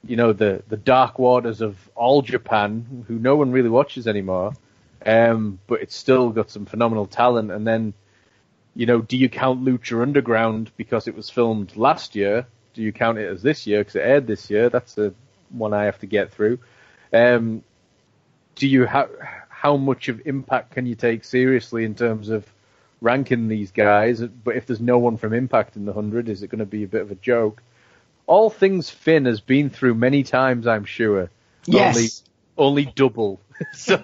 Speaker 7: you know, the the dark waters of all Japan, who no one really watches anymore, um, but it's still got some phenomenal talent. And then, you know, do you count Lucha Underground because it was filmed last year? Do you count it as this year because it aired this year? That's the one I have to get through. Um, do you have how much of impact can you take seriously in terms of ranking these guys? But if there's no one from Impact in the hundred, is it going to be a bit of a joke? All things Finn has been through many times, I'm sure.
Speaker 6: Yes.
Speaker 7: Only, only double. so,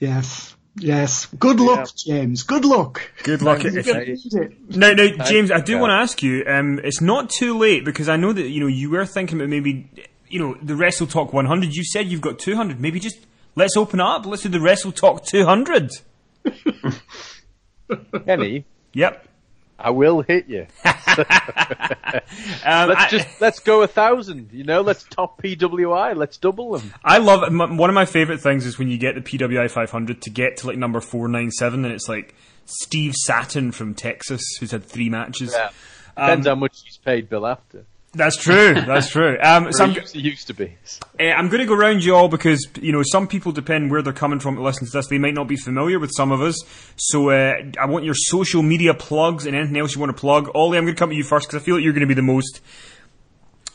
Speaker 6: Yes. Yes. Good luck, James. Good luck.
Speaker 4: Good luck.
Speaker 6: You're
Speaker 4: If-
Speaker 6: gonna need it.
Speaker 4: No, no, James, I do
Speaker 7: Yeah.
Speaker 4: want to ask you. Um, it's not too late because I know that you know you were thinking about maybe you know the Wrestle Talk 100. You said you've got 200. Maybe just let's open up. Let's do the Wrestle Talk 200.
Speaker 7: Kenny,
Speaker 4: Yep.
Speaker 7: I will hit you.
Speaker 4: Um,
Speaker 7: let's
Speaker 4: I-
Speaker 7: just let's go a thousand. You know, let's top PWI. Let's double them.
Speaker 4: I love m- one of my favorite things is when you get the PWI 500 to get to like number 497 and it's like Steve Saturn from Texas who's had three matches.
Speaker 7: Yeah. Depends
Speaker 4: Um,
Speaker 7: how much he's paid Bill Apter.
Speaker 4: That's true. That's true. Um, so I'm,
Speaker 7: used, used to be.
Speaker 4: Uh, I'm going to go round you all because you know some people depend where they're coming from to listen to this. They might not be familiar with some of us, so uh, I want your social media plugs and anything else you want to plug. Ollie, I'm going to come to you first because I feel like you're going to be the most.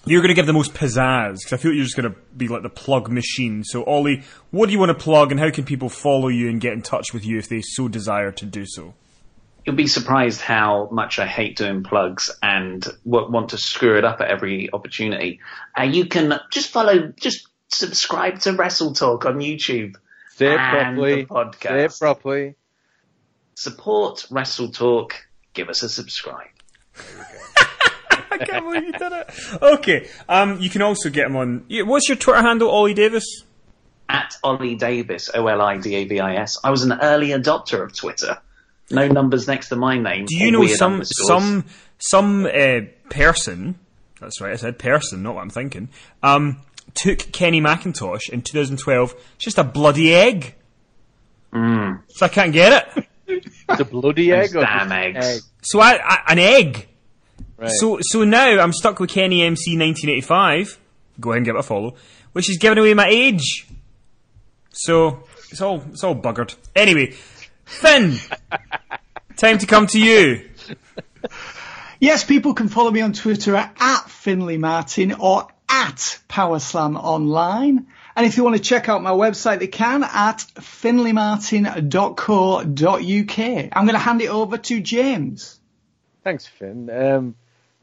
Speaker 4: You're going to give the most pizzazz because I feel like you're just going to be like the plug machine. So, Ollie, what do you want to plug, and how can people follow you and get in touch with you if they so desire to do so?
Speaker 5: You'll be surprised how much I hate doing plugs and w- want to screw it up at every opportunity. Uh, you can just follow, just subscribe to Wrestle Talk on YouTube.
Speaker 7: Say it
Speaker 5: and
Speaker 7: properly.
Speaker 5: The podcast.
Speaker 7: Say it properly.
Speaker 5: Support Wrestle Talk. Give us a subscribe.
Speaker 4: I can't believe you did it. Okay, um, you can also get him on. What's your Twitter handle, Ollie Davis?
Speaker 5: At Ollie Davis, O-L-I-D-A-V-I-S. I was an early adopter of Twitter. No numbers next to my name.
Speaker 4: Do you know some some some uh, person? That's right, I said person, not what I'm thinking. Um, took Kenny McIntosh in 2012. It's just a bloody egg.
Speaker 5: Mm.
Speaker 4: So I can't get it.
Speaker 7: It's a bloody egg or
Speaker 5: Damn eggs.
Speaker 7: egg?
Speaker 4: So I, I an egg.
Speaker 7: Right.
Speaker 4: So so now I'm stuck with Kenny MC 1985. Go ahead and give it a follow, which is giving away my age. So it's all it's all buggered. Anyway, Finn, time to come to you.
Speaker 6: Yes, people can follow me on Twitter at, at Finley Martin or at Powerslam Online. And if you want to check out my website, they can at finleymartin.co.uk. I'm going to hand it over to James.
Speaker 7: Thanks, Finn. Um,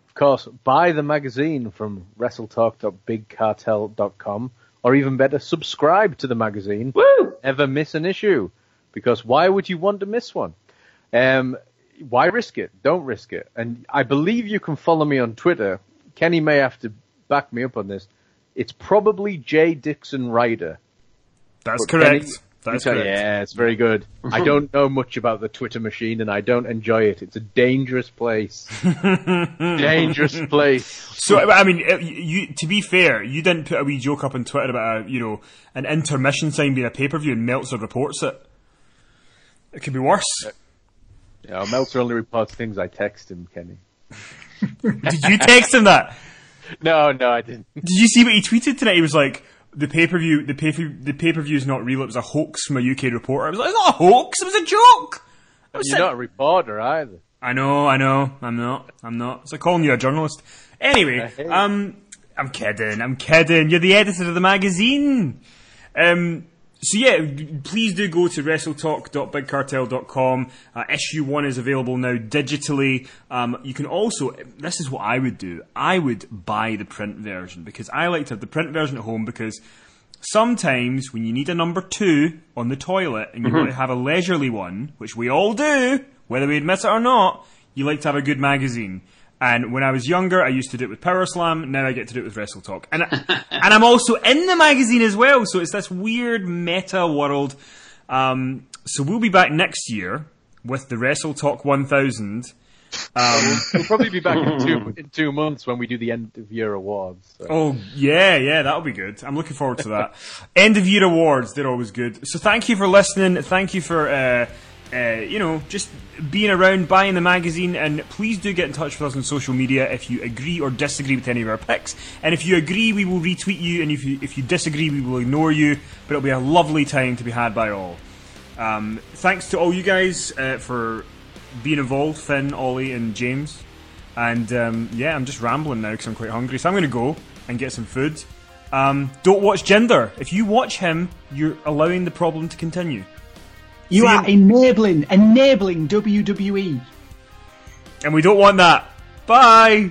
Speaker 7: of course, buy the magazine from WrestleTalk.BigCartel.com, or even better, subscribe to the magazine.
Speaker 5: Woo!
Speaker 7: Never miss an issue, because why would you want to miss one? Um, why risk it? Don't risk it. And I believe you can follow me on Twitter. Kenny may have to back me up on this. It's probably J Dixon Ryder.
Speaker 4: That's
Speaker 7: But
Speaker 4: correct.
Speaker 7: Kenny-
Speaker 4: That's
Speaker 7: Okay,
Speaker 4: correct.
Speaker 7: Yeah, it's very good. I don't know much about the Twitter machine, and I don't enjoy it. It's a dangerous place. dangerous place.
Speaker 4: So I mean, uh, you to be fair, you didn't put a wee joke up on Twitter about a, you know an intermission sign being a pay per view, and Meltzer reports it. It could be worse.
Speaker 7: Yeah, Meltzer only reports things I text him, Kenny.
Speaker 4: Did you text him that?
Speaker 7: No, no, I didn't.
Speaker 4: Did you see what he tweeted tonight? He was like, "The pay per view, the pay the pay per view is not real. It was a hoax from a UK reporter." I was like, "It's not a hoax. It was a joke." I was
Speaker 7: You're not a reporter either.
Speaker 4: I know, I know, I'm not, I'm not. It's like calling you a journalist. Anyway, um, I'm kidding, I'm kidding. You're the editor of the magazine. Um, so yeah, please do go to WrestleTalk.BigCartel.com. Uh, issue one is available now digitally. Um, you can also, this is what I would do. I would buy the print version because I like to have the print version at home because sometimes when you need a number two on the toilet and you want to have a leisurely one, which we all do, whether we admit it or not, you like to have a good magazine. And when I was younger, I used to do it with Power Slam. Now I get to do it with Wrestle Talk, and and I'm also in the magazine as well. So it's this weird meta world. Um, so we'll be back next year with the Wrestle Talk 1000. Um,
Speaker 7: We'll probably be back in two in two months when we do the end of year awards. so.
Speaker 4: Oh yeah, yeah, that'll be good. I'm looking forward to that. End of year awards, they're always good. So thank you for listening. Thank you for uh, uh, you know, just being around, buying the magazine, and please do get in touch with us on social media if you agree or disagree with any of our picks. And if you agree, we will retweet you, and if you if you disagree, we will ignore you. But it'll be a lovely time to be had by all. Um, thanks to all you guys uh, for being involved, Finn, Ollie, and James. And um, yeah, I'm just rambling now because I'm quite hungry, so I'm going to go and get some food. Um, don't watch Jinder. If you watch him, you're allowing the problem to continue.
Speaker 6: You
Speaker 4: See
Speaker 6: are enabling, enabling. WWE.
Speaker 4: and we don't want that. Bye.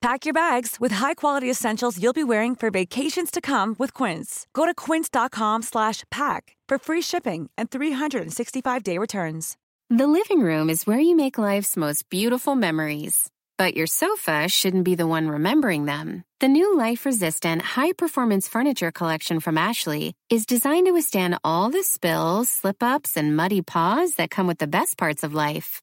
Speaker 9: Pack your bags with high-quality essentials you'll be wearing for vacations to come with Quince. Go to quince.com slash pack for free shipping and 365-day returns.
Speaker 10: The living room is where you make life's most beautiful memories. But your sofa shouldn't be the one remembering them. The new life resistant, high performance furniture collection from Ashley is designed to withstand all the spills, slip ups, and muddy paws that come with the best parts of life.